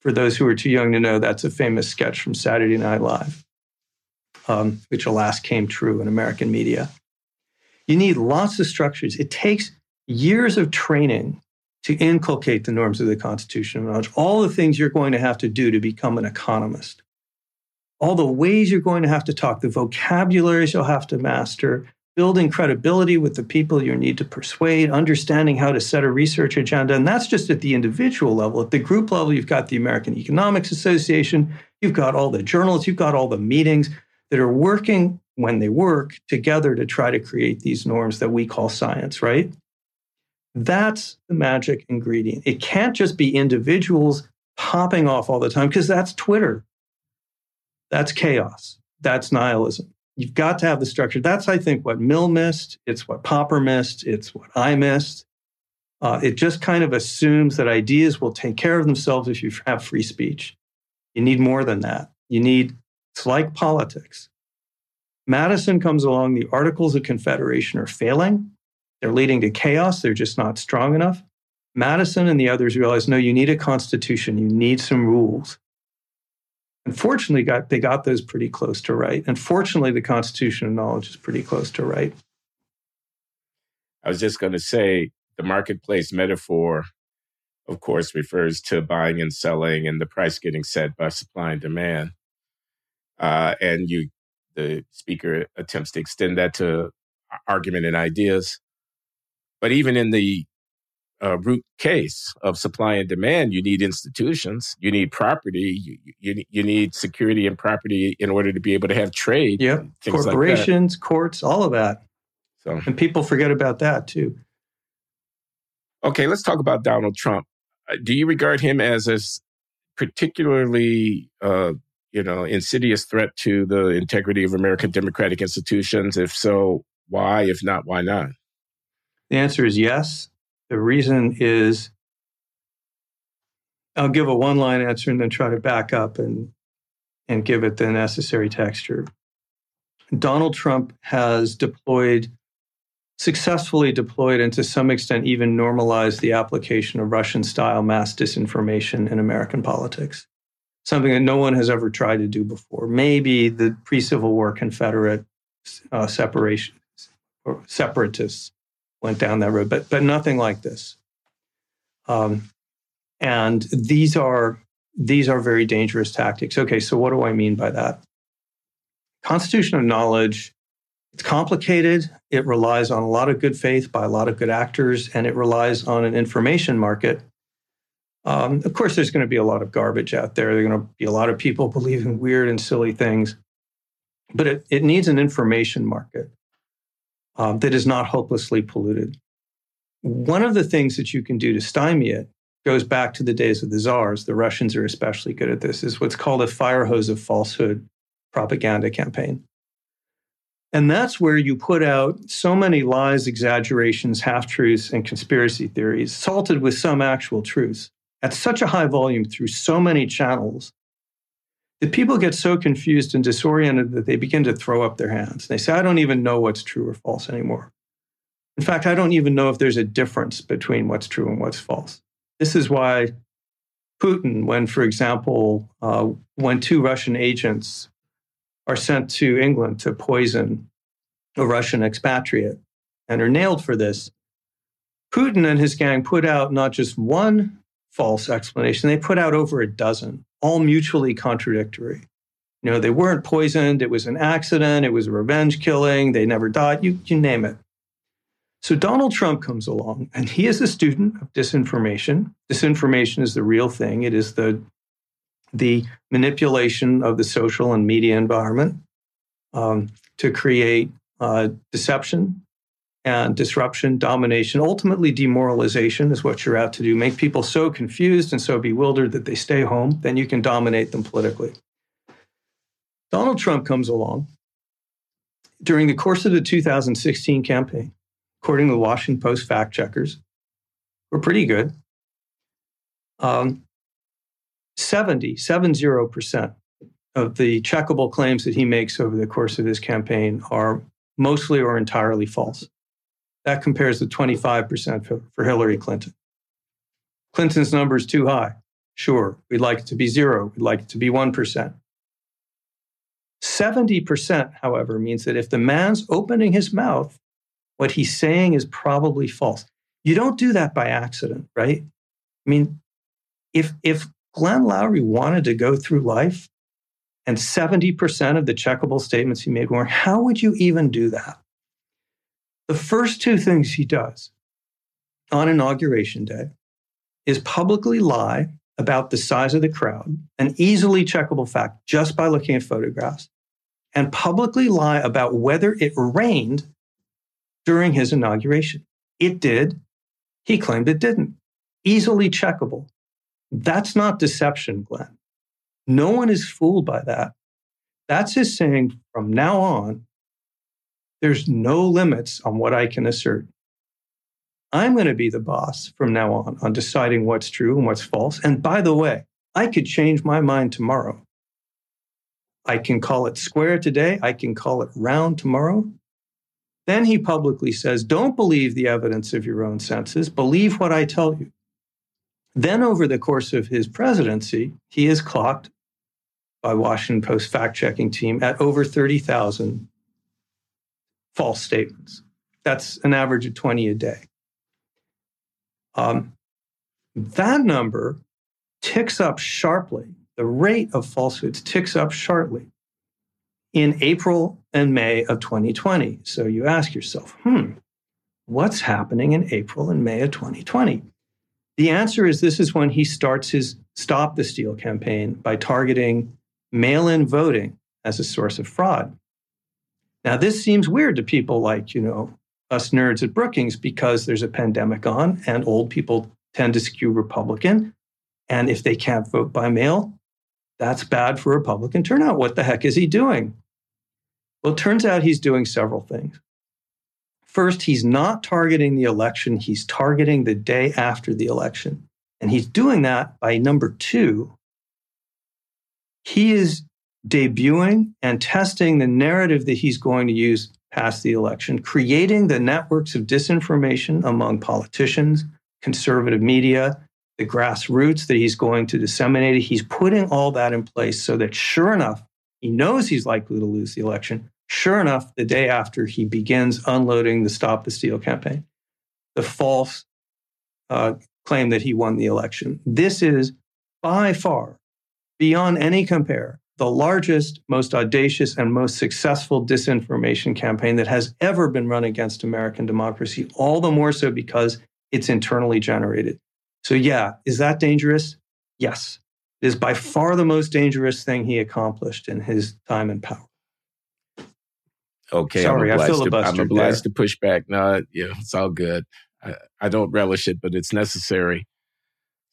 for those who are too young to know, that's a famous sketch from Saturday Night Live, um, which alas came true in American media. You need lots of structures. It takes years of training to inculcate the norms of the Constitution of knowledge, all the things you're going to have to do to become an economist all the ways you're going to have to talk, the vocabularies you'll have to master, building credibility with the people you need to persuade, understanding how to set a research agenda. And that's just at the individual level. At the group level, you've got the American Economics Association, you've got all the journals, you've got all the meetings that are working when they work together to try to create these norms that we call science, right? That's the magic ingredient. It can't just be individuals popping off all the time because that's Twitter. That's chaos. That's nihilism. You've got to have the structure. That's, I think, what Mill missed. It's what Popper missed. It's what I missed. Uh, it just kind of assumes that ideas will take care of themselves if you have free speech. You need more than that. You need, it's like politics. Madison comes along, the Articles of Confederation are failing. They're leading to chaos. They're just not strong enough. Madison and the others realize no, you need a constitution, you need some rules. Unfortunately, got, they got those pretty close to right. Unfortunately, the Constitution of Knowledge is pretty close to right. I was just going to say the marketplace metaphor of course, refers to buying and selling and the price getting set by supply and demand. Uh, and you, the speaker attempts to extend that to argument and ideas. But even in the uh, root case of supply and demand, you need institutions, you need property, you, you, you need security and property in order to be able to have trade. Yep, corporations, like courts, all of that. So, and people forget about that too. Okay, let's talk about Donald Trump. Uh, do you regard him as a particularly, uh, you know, insidious threat to the integrity of American democratic institutions? If so, why? If not, why not? The answer is yes. The reason is I'll give a one line answer and then try to back up and, and give it the necessary texture. Donald Trump has deployed, successfully deployed, and to some extent even normalized the application of Russian style mass disinformation in American politics. Something that no one has ever tried to do before. Maybe the pre Civil War Confederate uh, separation or separatists went down that road, but but nothing like this. Um, and these are these are very dangerous tactics. Okay, so what do I mean by that? Constitution of knowledge. It's complicated. It relies on a lot of good faith by a lot of good actors, and it relies on an information market. Um, of course, there's going to be a lot of garbage out there. There are going to be a lot of people believing weird and silly things, but it, it needs an information market um, that is not hopelessly polluted. One of the things that you can do to stymie it goes back to the days of the czars. The Russians are especially good at this, is what's called a fire hose of falsehood propaganda campaign. And that's where you put out so many lies, exaggerations, half truths, and conspiracy theories, salted with some actual truths at such a high volume through so many channels that people get so confused and disoriented that they begin to throw up their hands. They say, I don't even know what's true or false anymore. In fact, I don't even know if there's a difference between what's true and what's false. This is why Putin, when, for example, uh, when two Russian agents are sent to England to poison a Russian expatriate and are nailed for this, Putin and his gang put out not just one false explanation, they put out over a dozen all mutually contradictory. You know, they weren't poisoned, it was an accident, it was a revenge killing, they never died, you, you name it. So Donald Trump comes along and he is a student of disinformation. Disinformation is the real thing. It is the, the manipulation of the social and media environment um, to create uh, deception and disruption, domination, ultimately demoralization is what you're out to do. Make people so confused and so bewildered that they stay home, then you can dominate them politically. Donald Trump comes along during the course of the 2016 campaign, according to the Washington Post fact checkers, were pretty good. Um, 70, 70% of the checkable claims that he makes over the course of his campaign are mostly or entirely false. That compares to 25% for, for Hillary Clinton. Clinton's number is too high. Sure, we'd like it to be zero, we'd like it to be 1%. 70%, however, means that if the man's opening his mouth, what he's saying is probably false. You don't do that by accident, right? I mean, if, if Glenn Loury wanted to go through life and 70% of the checkable statements he made were, how would you even do that? The first two things he does on Inauguration Day is publicly lie about the size of the crowd, an easily checkable fact just by looking at photographs, and publicly lie about whether it rained during his inauguration. It did. He claimed it didn't. Easily checkable. That's not deception, Glenn. No one is fooled by that. That's his saying from now on, there's no limits on what I can assert. I'm going to be the boss from now on on deciding what's true and what's false. And by the way, I could change my mind tomorrow. I can call it square today. I can call it round tomorrow. Then he publicly says, Don't believe the evidence of your own senses, believe what I tell you. Then, over the course of his presidency, he is clocked by Washington Post fact checking team at over 30,000 false statements. That's an average of 20 a day. Um, That number ticks up sharply. The rate of falsehoods ticks up sharply in April and May of 2020. So you ask yourself, hmm, what's happening in April and May of 2020? The answer is this is when he starts his Stop the Steal campaign by targeting mail in voting as a source of fraud. Now, this seems weird to people like, you know, us nerds at Brookings because there's a pandemic on and old people tend to skew Republican. And if they can't vote by mail, that's bad for Republican turnout. What the heck is he doing? Well, it turns out he's doing several things. First, he's not targeting the election, he's targeting the day after the election. And he's doing that by number two, he is debuting and testing the narrative that he's going to use past the election, creating the networks of disinformation among politicians, conservative media, the grassroots that he's going to disseminate. He's putting all that in place so that sure enough, he knows he's likely to lose the election. Sure enough, the day after he begins unloading the Stop the Steal campaign, the false uh, claim that he won the election. This is by far, beyond any compare, the largest, most audacious, and most successful disinformation campaign that has ever been run against American democracy, all the more so because it's internally generated. So, yeah, is that dangerous? Yes. It is by far the most dangerous thing he accomplished in his time in power. Okay, Sorry, I'm I obliged, to, I'm obliged there. to push back. No, yeah, it's all good. I, I don't relish it, but it's necessary.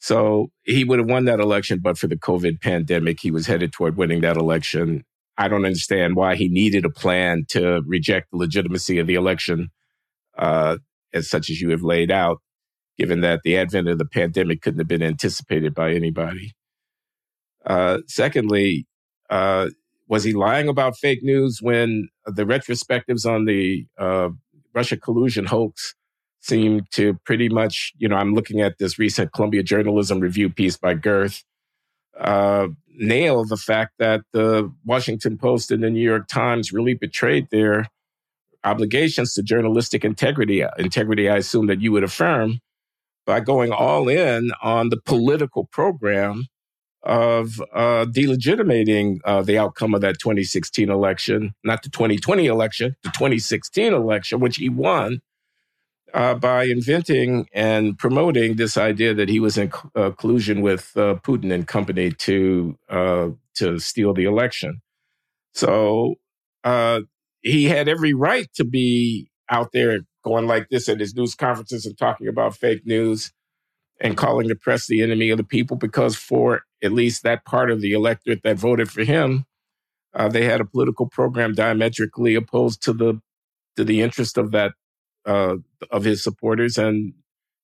So he would have won that election, but for the COVID pandemic, he was headed toward winning that election. I don't understand why he needed a plan to reject the legitimacy of the election, uh, as such as you have laid out, given that the advent of the pandemic couldn't have been anticipated by anybody. Uh, secondly, uh, was he lying about fake news when the retrospectives on the uh, Russia collusion hoax seem to pretty much, you know, I'm looking at this recent Columbia Journalism Review piece by Gerth, uh, nail the fact that the Washington Post and the New York Times really betrayed their obligations to journalistic integrity. Integrity, I assume that you would affirm, by going all in on the political program of uh, delegitimating uh, the outcome of that 2016 election, not the 2020 election, the 2016 election, which he won uh, by inventing and promoting this idea that he was in uh, collusion with uh, Putin and company to uh, to steal the election. So uh, he had every right to be out there going like this at his news conferences and talking about fake news and calling the press the enemy of the people because for at least that part of the electorate that voted for him, uh, they had a political program diametrically opposed to the to the interest of that uh, of his supporters and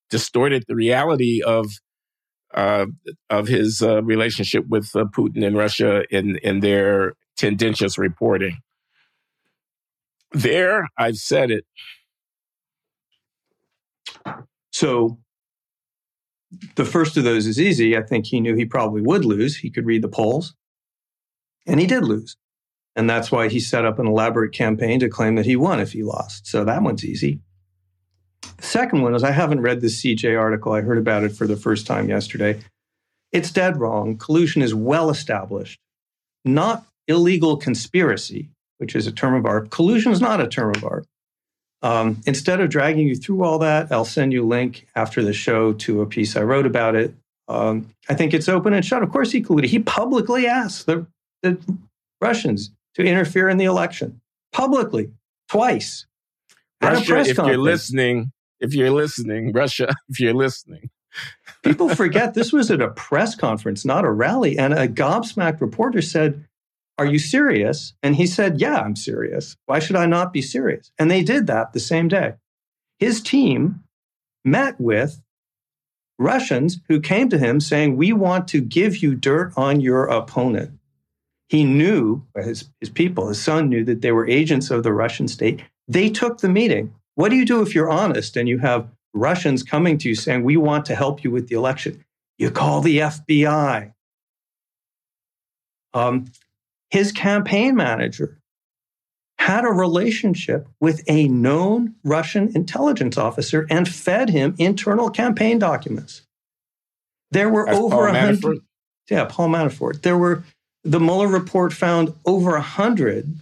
distorted the reality of uh, of his uh, relationship with uh, Putin and Russia in in their tendentious reporting. There, I've said it. So the first of those is easy. I think he knew he probably would lose. He could read the polls, and he did lose. And that's why he set up an elaborate campaign to claim that he won if he lost. So that one's easy. The second one is I haven't read the CJ article. I heard about it for the first time yesterday. It's dead wrong. Collusion is well established, not illegal conspiracy, which is a term of art. Collusion is not a term of art. Um, instead of dragging you through all that, I'll send you a link after the show to a piece I wrote about it. Um, I think it's open and shut. Of course, he colluded. He publicly asked the, the Russians to interfere in the election publicly twice. Russia, if conference. you're listening, if you're listening, Russia, if you're listening. People forget this was at a press conference, not a rally. And a gobsmacked reporter said, Are you serious? And he said, Yeah, I'm serious. Why should I not be serious? And they did that the same day. His team met with Russians who came to him saying, We want to give you dirt on your opponent. He knew, his, his people, his son knew that they were agents of the Russian state. They took the meeting. What do you do if you're honest and you have Russians coming to you saying, We want to help you with the election? You call the FBI. Um, his campaign manager had a relationship with a known Russian intelligence officer and fed him internal campaign documents. There were As over a hundred. Yeah, Paul Manafort. There were the Mueller report found over a hundred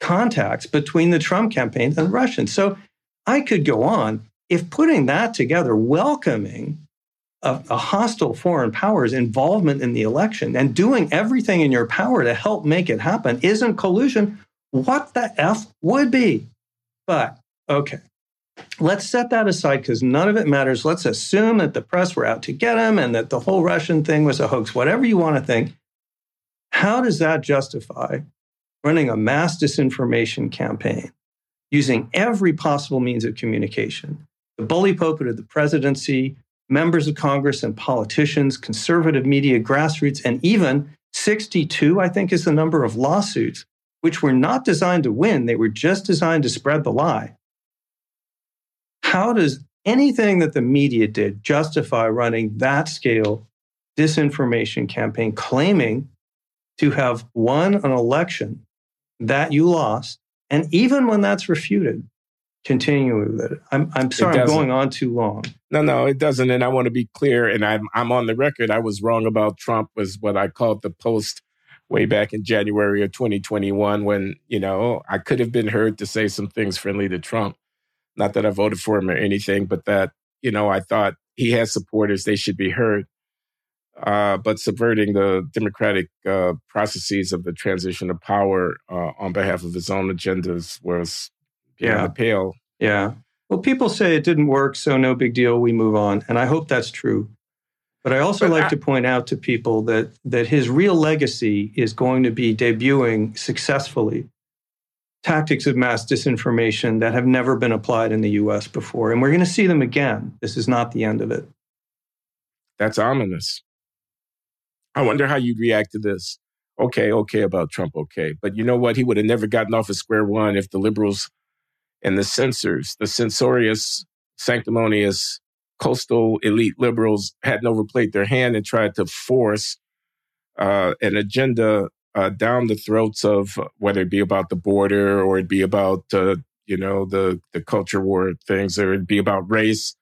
contacts between the Trump campaign and the Russians. So I could go on. If putting that together, welcoming a, a hostile foreign power's involvement in the election and doing everything in your power to help make it happen isn't collusion, what the F would be? But okay, let's set that aside because none of it matters. Let's assume that the press were out to get him and that the whole Russian thing was a hoax, whatever you want to think. How does that justify running a mass disinformation campaign using every possible means of communication? The bully pulpit of the presidency, members of Congress and politicians, conservative media, grassroots, and even 62, I think, is the number of lawsuits, which were not designed to win. They were just designed to spread the lie. How does anything that the media did justify running that scale disinformation campaign claiming to have won an election that you lost? And even when that's refuted, continuing with it. I'm, I'm sorry, I'm going on too long. No, no, it doesn't. And I want to be clear, and I'm, I'm on the record. I was wrong about Trump, was what I called the post way back in January of 2021 when, you know, I could have been heard to say some things friendly to Trump. Not that I voted for him or anything, but that, you know, I thought he has supporters, they should be heard. Uh, but subverting the democratic uh, processes of the transition of power uh, on behalf of his own agendas was beyond Yeah. the pale. Yeah. Well, people say it didn't work, so no big deal. We move on. And I hope that's true. But I also But like I- to point out to people that, that his real legacy is going to be debuting successfully tactics of mass disinformation that have never been applied in the US before. And we're going to see them again. This is not the end of it. That's ominous. I wonder how you'd react to this. Okay, okay about Trump, okay. But you know what? He would have never gotten off of square one if the liberals and the censors, the censorious, sanctimonious, coastal elite liberals hadn't overplayed their hand and tried to force uh, an agenda uh, down the throats of whether it be about the border or it be about uh, you know the the culture war things or it be about race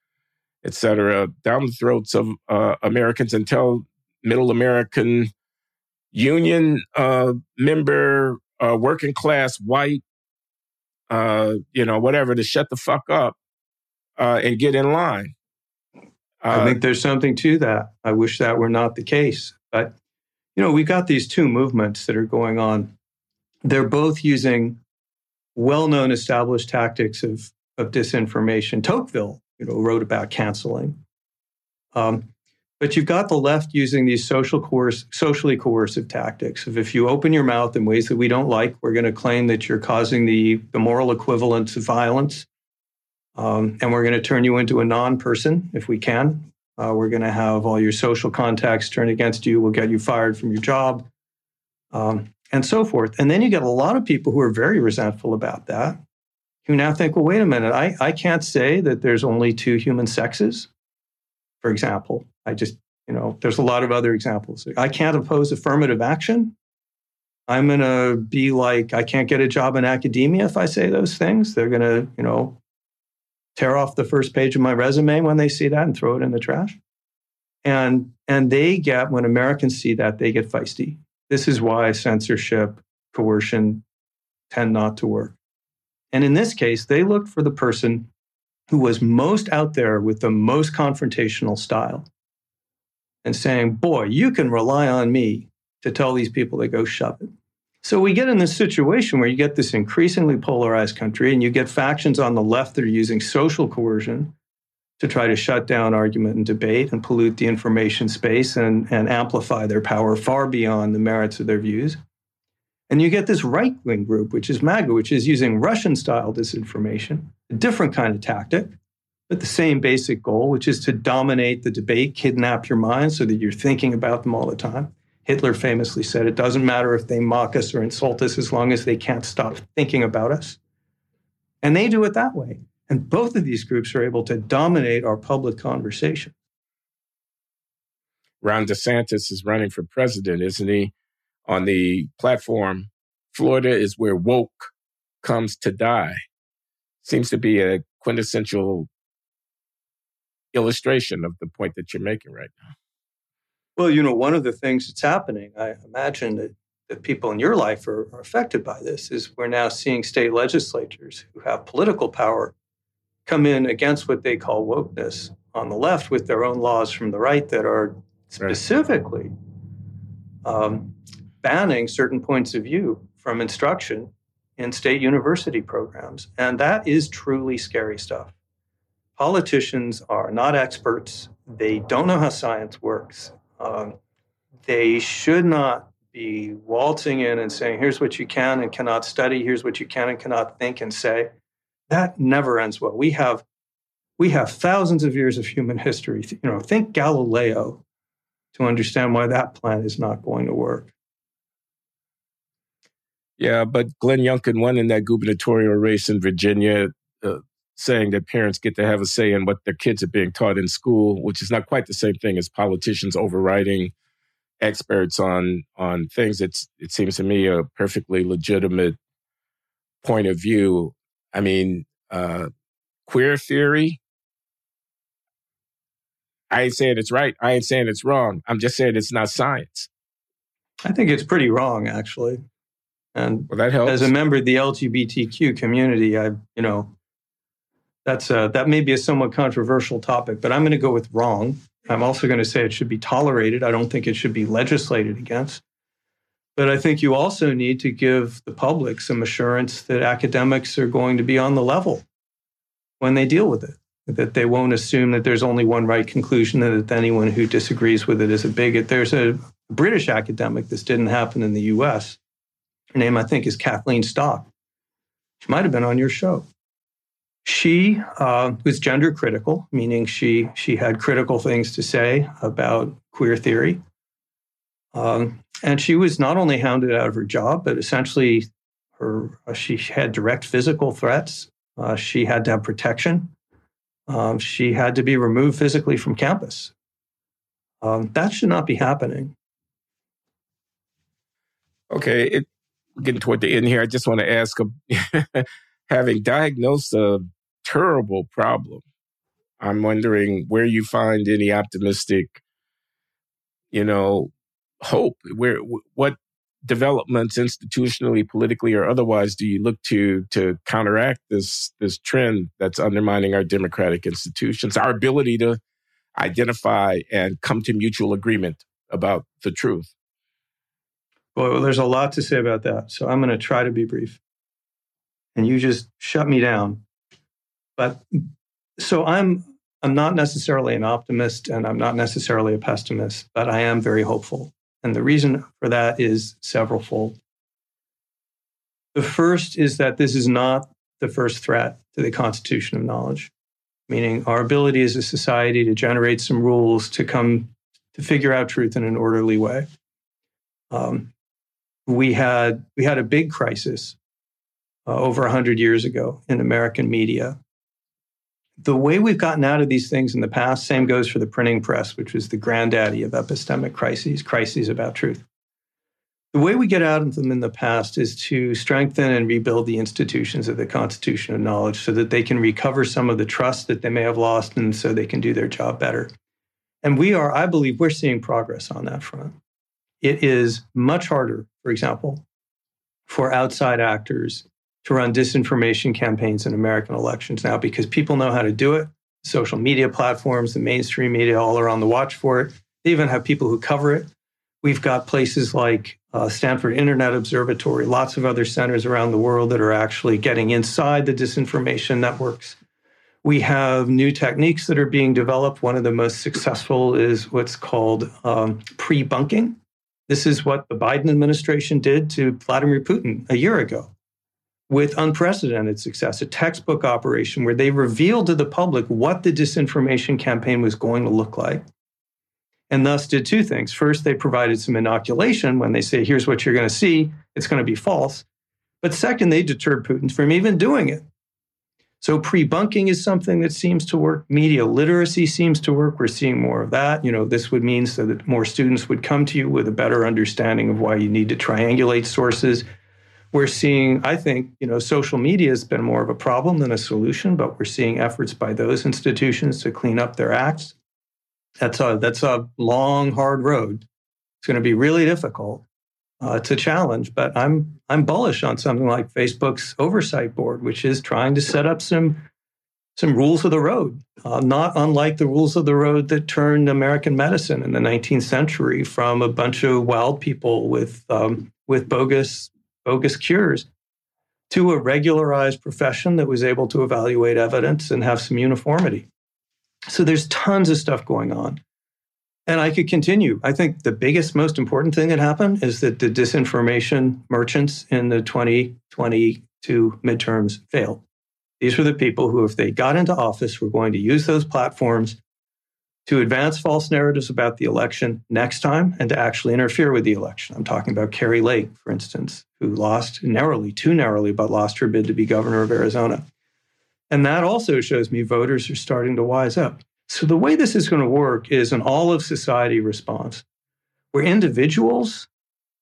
et cetera, down the throats of uh, Americans until middle American union uh, member, uh, working class white, uh, you know, whatever, to shut the fuck up uh, and get in line. I Uh, think there's something to that. I wish that were not the case. But, you know, we've got these two movements that are going on. They're both using well known established tactics of, of disinformation. Tocqueville, you know, wrote about canceling. Um, but you've got the left using these social coerce, socially coercive tactics of if you open your mouth in ways that we don't like, we're going to claim that you're causing the, the moral equivalent of violence. Um, and we're going to turn you into a non person if we can. Uh, we're going to have all your social contacts turned against you. We'll get you fired from your job, um, and so forth. And then you get a lot of people who are very resentful about that, who now think, well, wait a minute, I, I can't say that there's only two human sexes, for example. I just, you know, there's a lot of other examples. I can't oppose affirmative action. I'm going to be like, I can't get a job in academia if I say those things. They're going to, you know, tear off the first page of my resume when they see that and throw it in the trash. And and they get when Americans see that they get feisty. This is why censorship, coercion tend not to work. And in this case, they looked for the person who was most out there with the most confrontational style and saying, Boy, you can rely on me to tell these people to go shove it. So we get in this situation where you get this increasingly polarized country and you get factions on the left that are using social coercion to try to shut down argument and debate and pollute the information space and, and amplify their power far beyond the merits of their views. And you get this right wing group, which is MAGA, which is using Russian style disinformation, a different kind of tactic, but the same basic goal, which is to dominate the debate, kidnap your mind so that you're thinking about them all the time. Hitler famously said, It doesn't matter if they mock us or insult us as long as they can't stop thinking about us. And they do it that way. And both of these groups are able to dominate our public conversation. Ron DeSantis is running for president, isn't he? On the platform, Florida is where woke comes to die. Seems to be a quintessential illustration of the point that you're making right now. Well, you know, one of the things that's happening, I imagine that, that people in your life are, are affected by this, is we're now seeing state legislatures who have political power come in against what they call wokeness on the left with their own laws from the right that are specifically um, banning certain points of view from instruction in state university programs. And that is truly scary stuff. Politicians are not experts, they don't know how science works. Um, they should not be waltzing in and saying, here's what you can and cannot study, here's what you can and cannot think and say. That never ends well. We have we have thousands of years of human history. You know, think Galileo to understand why that plan is not going to work. Yeah, but Glenn Youngkin won in that gubernatorial race in Virginia, uh, saying that parents get to have a say in what their kids are being taught in school, which is not quite the same thing as politicians overriding experts on on things. It's it seems to me a perfectly legitimate point of view. I mean, uh, queer theory. I ain't saying it's right. I ain't saying it's wrong. I'm just saying it's not science. I think it's pretty wrong, actually. And well, that helps. As a member of the LGBTQ community, I, you know, that's a, that may be a somewhat controversial topic, but I'm going to go with wrong. I'm also going to say it should be tolerated. I don't think it should be legislated against. But I think you also need to give the public some assurance that academics are going to be on the level when they deal with it, that they won't assume that there's only one right conclusion and that anyone who disagrees with it is a bigot. There's a British academic, this didn't happen in the US, her name, I think, is Kathleen Stock. She might have been on your show. She uh, was gender critical, meaning she she had critical things to say about queer theory, um, and she was not only hounded out of her job, but essentially, her uh, she had direct physical threats. Uh, she had to have protection. Um, she had to be removed physically from campus. Um, that should not be happening. Okay, it, getting toward the end here, I just want to ask having diagnosed a terrible problem, I'm wondering where you find any optimistic, you know, hope. Where what developments institutionally, politically, or otherwise do you look to to counteract this this trend that's undermining our democratic institutions, our ability to identify and come to mutual agreement about the truth? Well, there's a lot to say about that. So I'm going to try to be brief. And you just shut me down. But so I'm I'm not necessarily an optimist and I'm not necessarily a pessimist, but I am very hopeful. And the reason for that is severalfold. The first is that this is not the first threat to the constitution of knowledge, meaning our ability as a society to generate some rules to come to figure out truth in an orderly way. Um, we had we had a big crisis uh, over 100 years ago in American media. The way we've gotten out of these things in the past, same goes for the printing press, which was the granddaddy of epistemic crises, crises about truth. The way we get out of them in the past is to strengthen and rebuild the institutions of the Constitution of Knowledge so that they can recover some of the trust that they may have lost and so they can do their job better. And we are, I believe, we're seeing progress on that front. It is much harder, for example, for outside actors to run disinformation campaigns in American elections now because people know how to do it. Social media platforms, the mainstream media, all are on the watch for it. They even have people who cover it. We've got places like uh, Stanford Internet Observatory, lots of other centers around the world that are actually getting inside the disinformation networks. We have new techniques that are being developed. One of the most successful is what's called um, pre bunking. This is what the Biden administration did to Vladimir Putin a year ago with unprecedented success, a textbook operation where they revealed to the public what the disinformation campaign was going to look like. And thus did two things. First, they provided some inoculation when they say, here's what you're going to see, it's going to be false. But second, they deterred Putin from even doing it. So pre-bunking is something that seems to work. Media literacy seems to work. We're seeing more of that. You know, this would mean so that more students would come to you with a better understanding of why you need to triangulate sources. We're seeing, I think, you know, social media has been more of a problem than a solution, but we're seeing efforts by those institutions to clean up their acts. That's a that's a long, hard road. It's going to be really difficult. Uh, a challenge, but I'm I'm bullish on something like Facebook's oversight board, which is trying to set up some some rules of the road, uh, not unlike the rules of the road that turned American medicine in the 19th century from a bunch of wild people with um, with bogus bogus cures to a regularized profession that was able to evaluate evidence and have some uniformity. So there's tons of stuff going on. And I could continue. I think the biggest, most important thing that happened is that the disinformation merchants in the 2022 midterms failed. These were the people who, if they got into office, were going to use those platforms to advance false narratives about the election next time and to actually interfere with the election. I'm talking about Kari Lake, for instance, who lost narrowly, too narrowly, but lost her bid to be governor of Arizona. And that also shows me voters are starting to wise up. So the way this is going to work is an all of society response where individuals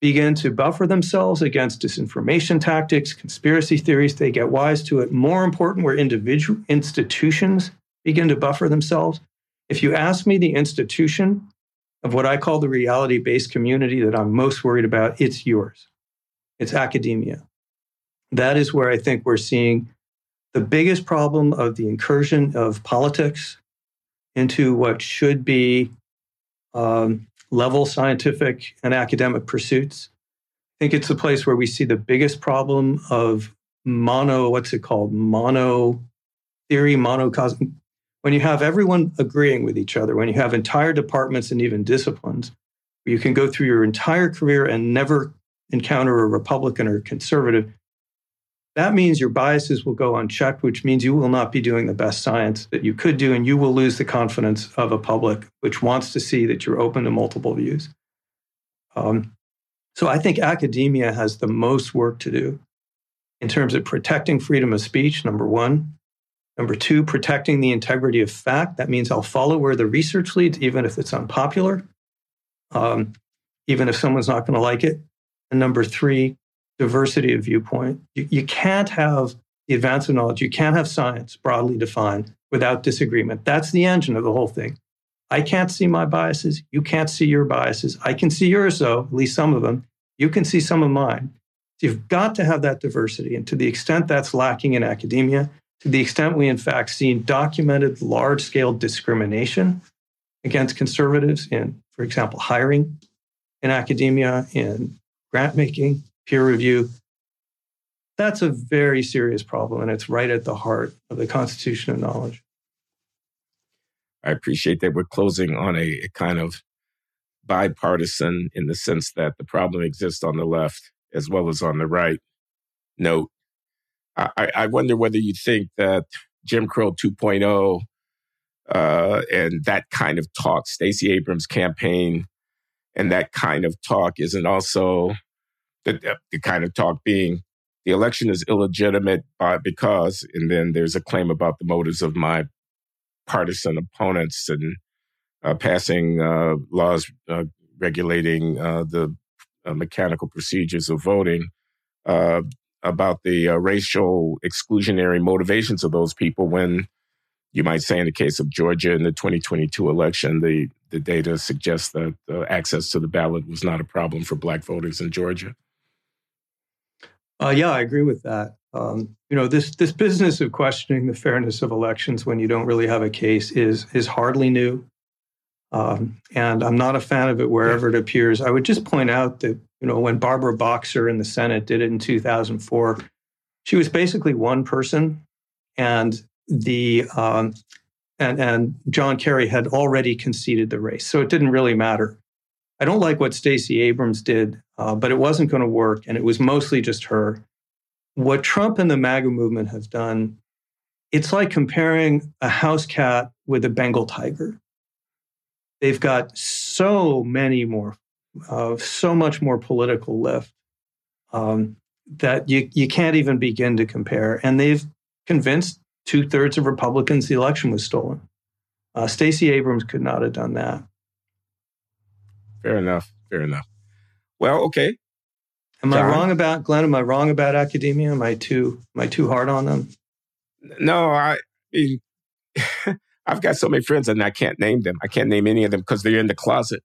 begin to buffer themselves against disinformation tactics, conspiracy theories. They get wise to it. More important, where individual institutions begin to buffer themselves. If you ask me the institution of what I call the reality based community that I'm most worried about, it's yours. It's academia. That is where I think we're seeing the biggest problem of the incursion of politics into what should be um, level scientific and academic pursuits. I think it's the place where we see the biggest problem of mono, what's it called? Mono theory, monocosm. When you have everyone agreeing with each other, when you have entire departments and even disciplines, you can go through your entire career and never encounter a Republican or conservative that means your biases will go unchecked, which means you will not be doing the best science that you could do, and you will lose the confidence of a public which wants to see that you're open to multiple views. Um, so I think academia has the most work to do in terms of protecting freedom of speech, number one. Number two, protecting the integrity of fact. That means I'll follow where the research leads, even if it's unpopular, um, even if someone's not going to like it. And number three, diversity of viewpoint. You, you can't have the advance of knowledge, you can't have science broadly defined without disagreement. That's the engine of the whole thing. I can't see my biases. You can't see your biases. I can see yours, though, at least some of them. You can see some of mine. So you've got to have that diversity. And to the extent that's lacking in academia, to the extent we, in fact, see documented large scale discrimination against conservatives in, for example, hiring in academia, in grant making, peer review. That's a very serious problem, and it's right at the heart of the constitution of knowledge. I appreciate that we're closing on a, a kind of bipartisan in the sense that the problem exists on the left as well as on the right note. I, I wonder whether you think that Jim Crow 2.0 uh, and that kind of talk, Stacey Abrams' campaign, and that kind of talk isn't also the, the kind of talk being the election is illegitimate by, because, and then there's a claim about the motives of my partisan opponents and uh, passing uh, laws uh, regulating uh, the uh, mechanical procedures of voting, uh, about the racial exclusionary motivations of those people when you might say in the case of Georgia in the 2022 election, the, the data suggests that access to the ballot was not a problem for black voters in Georgia. Uh, yeah, I agree with that. Um, you know, this this business of questioning the fairness of elections when you don't really have a case is is hardly new, um, and I'm not a fan of it wherever it appears. I would just point out that you know when Barbara Boxer in the Senate did it in 2004, she was basically one person, and the um, and and John Kerry had already conceded the race, so it didn't really matter. I don't like what Stacey Abrams did, uh, but it wasn't going to work. And it was mostly just her. What Trump and the MAGA movement have done, it's like comparing a house cat with a Bengal tiger. They've got so many more, uh, so much more political lift um, that you, you can't even begin to compare. And they've convinced two thirds of Republicans the election was stolen. Uh, Stacey Abrams could not have done that. Fair enough. Fair enough. Well, okay. Am John? I wrong about Glenn? Am I wrong about academia? Am I too am I too hard on them? No, I mean, I've got so many friends and I can't name them. I can't name any of them because they're in the closet.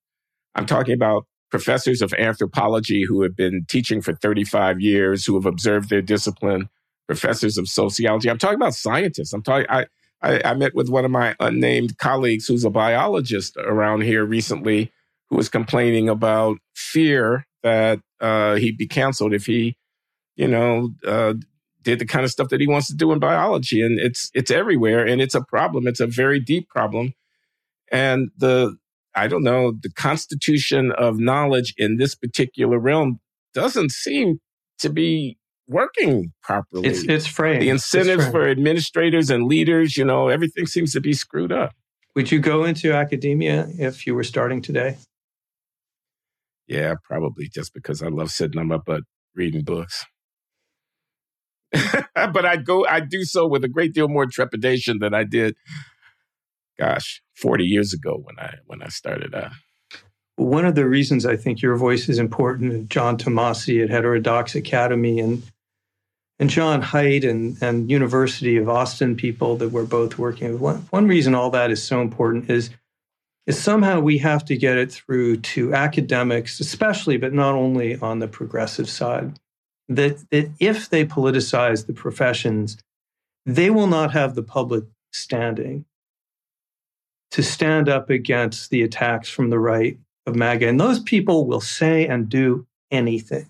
I'm talking about professors of anthropology who have been teaching for 35 years, who have observed their discipline, professors of sociology. I'm talking about scientists. I'm talking, I, I, I met with one of my unnamed colleagues who's a biologist around here recently who was complaining about fear that uh, he'd be canceled if he, you know, uh, did the kind of stuff that he wants to do in biology. And it's it's everywhere, and it's a problem. It's a very deep problem. And the I don't know the constitution of knowledge in this particular realm doesn't seem to be working properly. It's it's framed. The incentives for administrators and leaders, you know, everything seems to be screwed up. Would you go into academia if you were starting today? Yeah, probably just because I love sitting on my butt reading books. but I go, I do so with a great deal more trepidation than I did, gosh, 40 years ago when I when I started. Uh, one of the reasons I think your voice is important, John Tomasi at Heterodox Academy and and Jon Haidt and, and University of Austin people that we're both working with. One, one reason all that is so important is is somehow we have to get it through to academics, especially, but not only on the progressive side that, that if they politicize the professions, they will not have the public standing to stand up against the attacks from the right of MAGA. And those people will say and do anything.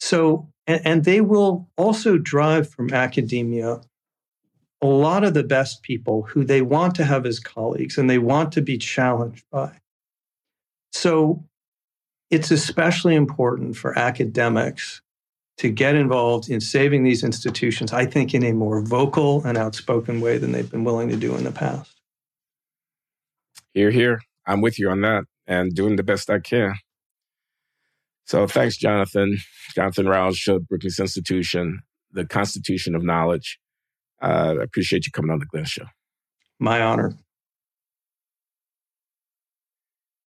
So, and, and they will also drive from academia a lot of the best people who they want to have as colleagues and they want to be challenged by. So, it's especially important for academics to get involved in saving these institutions, I think, in a more vocal and outspoken way than they've been willing to do in the past. Here, here. I'm with you on that and doing the best I can. So thanks, Jonathan. Jonathan of Brookings Institution, the Constitution of Knowledge. Uh, I appreciate you coming on the Glenn Show. My honor.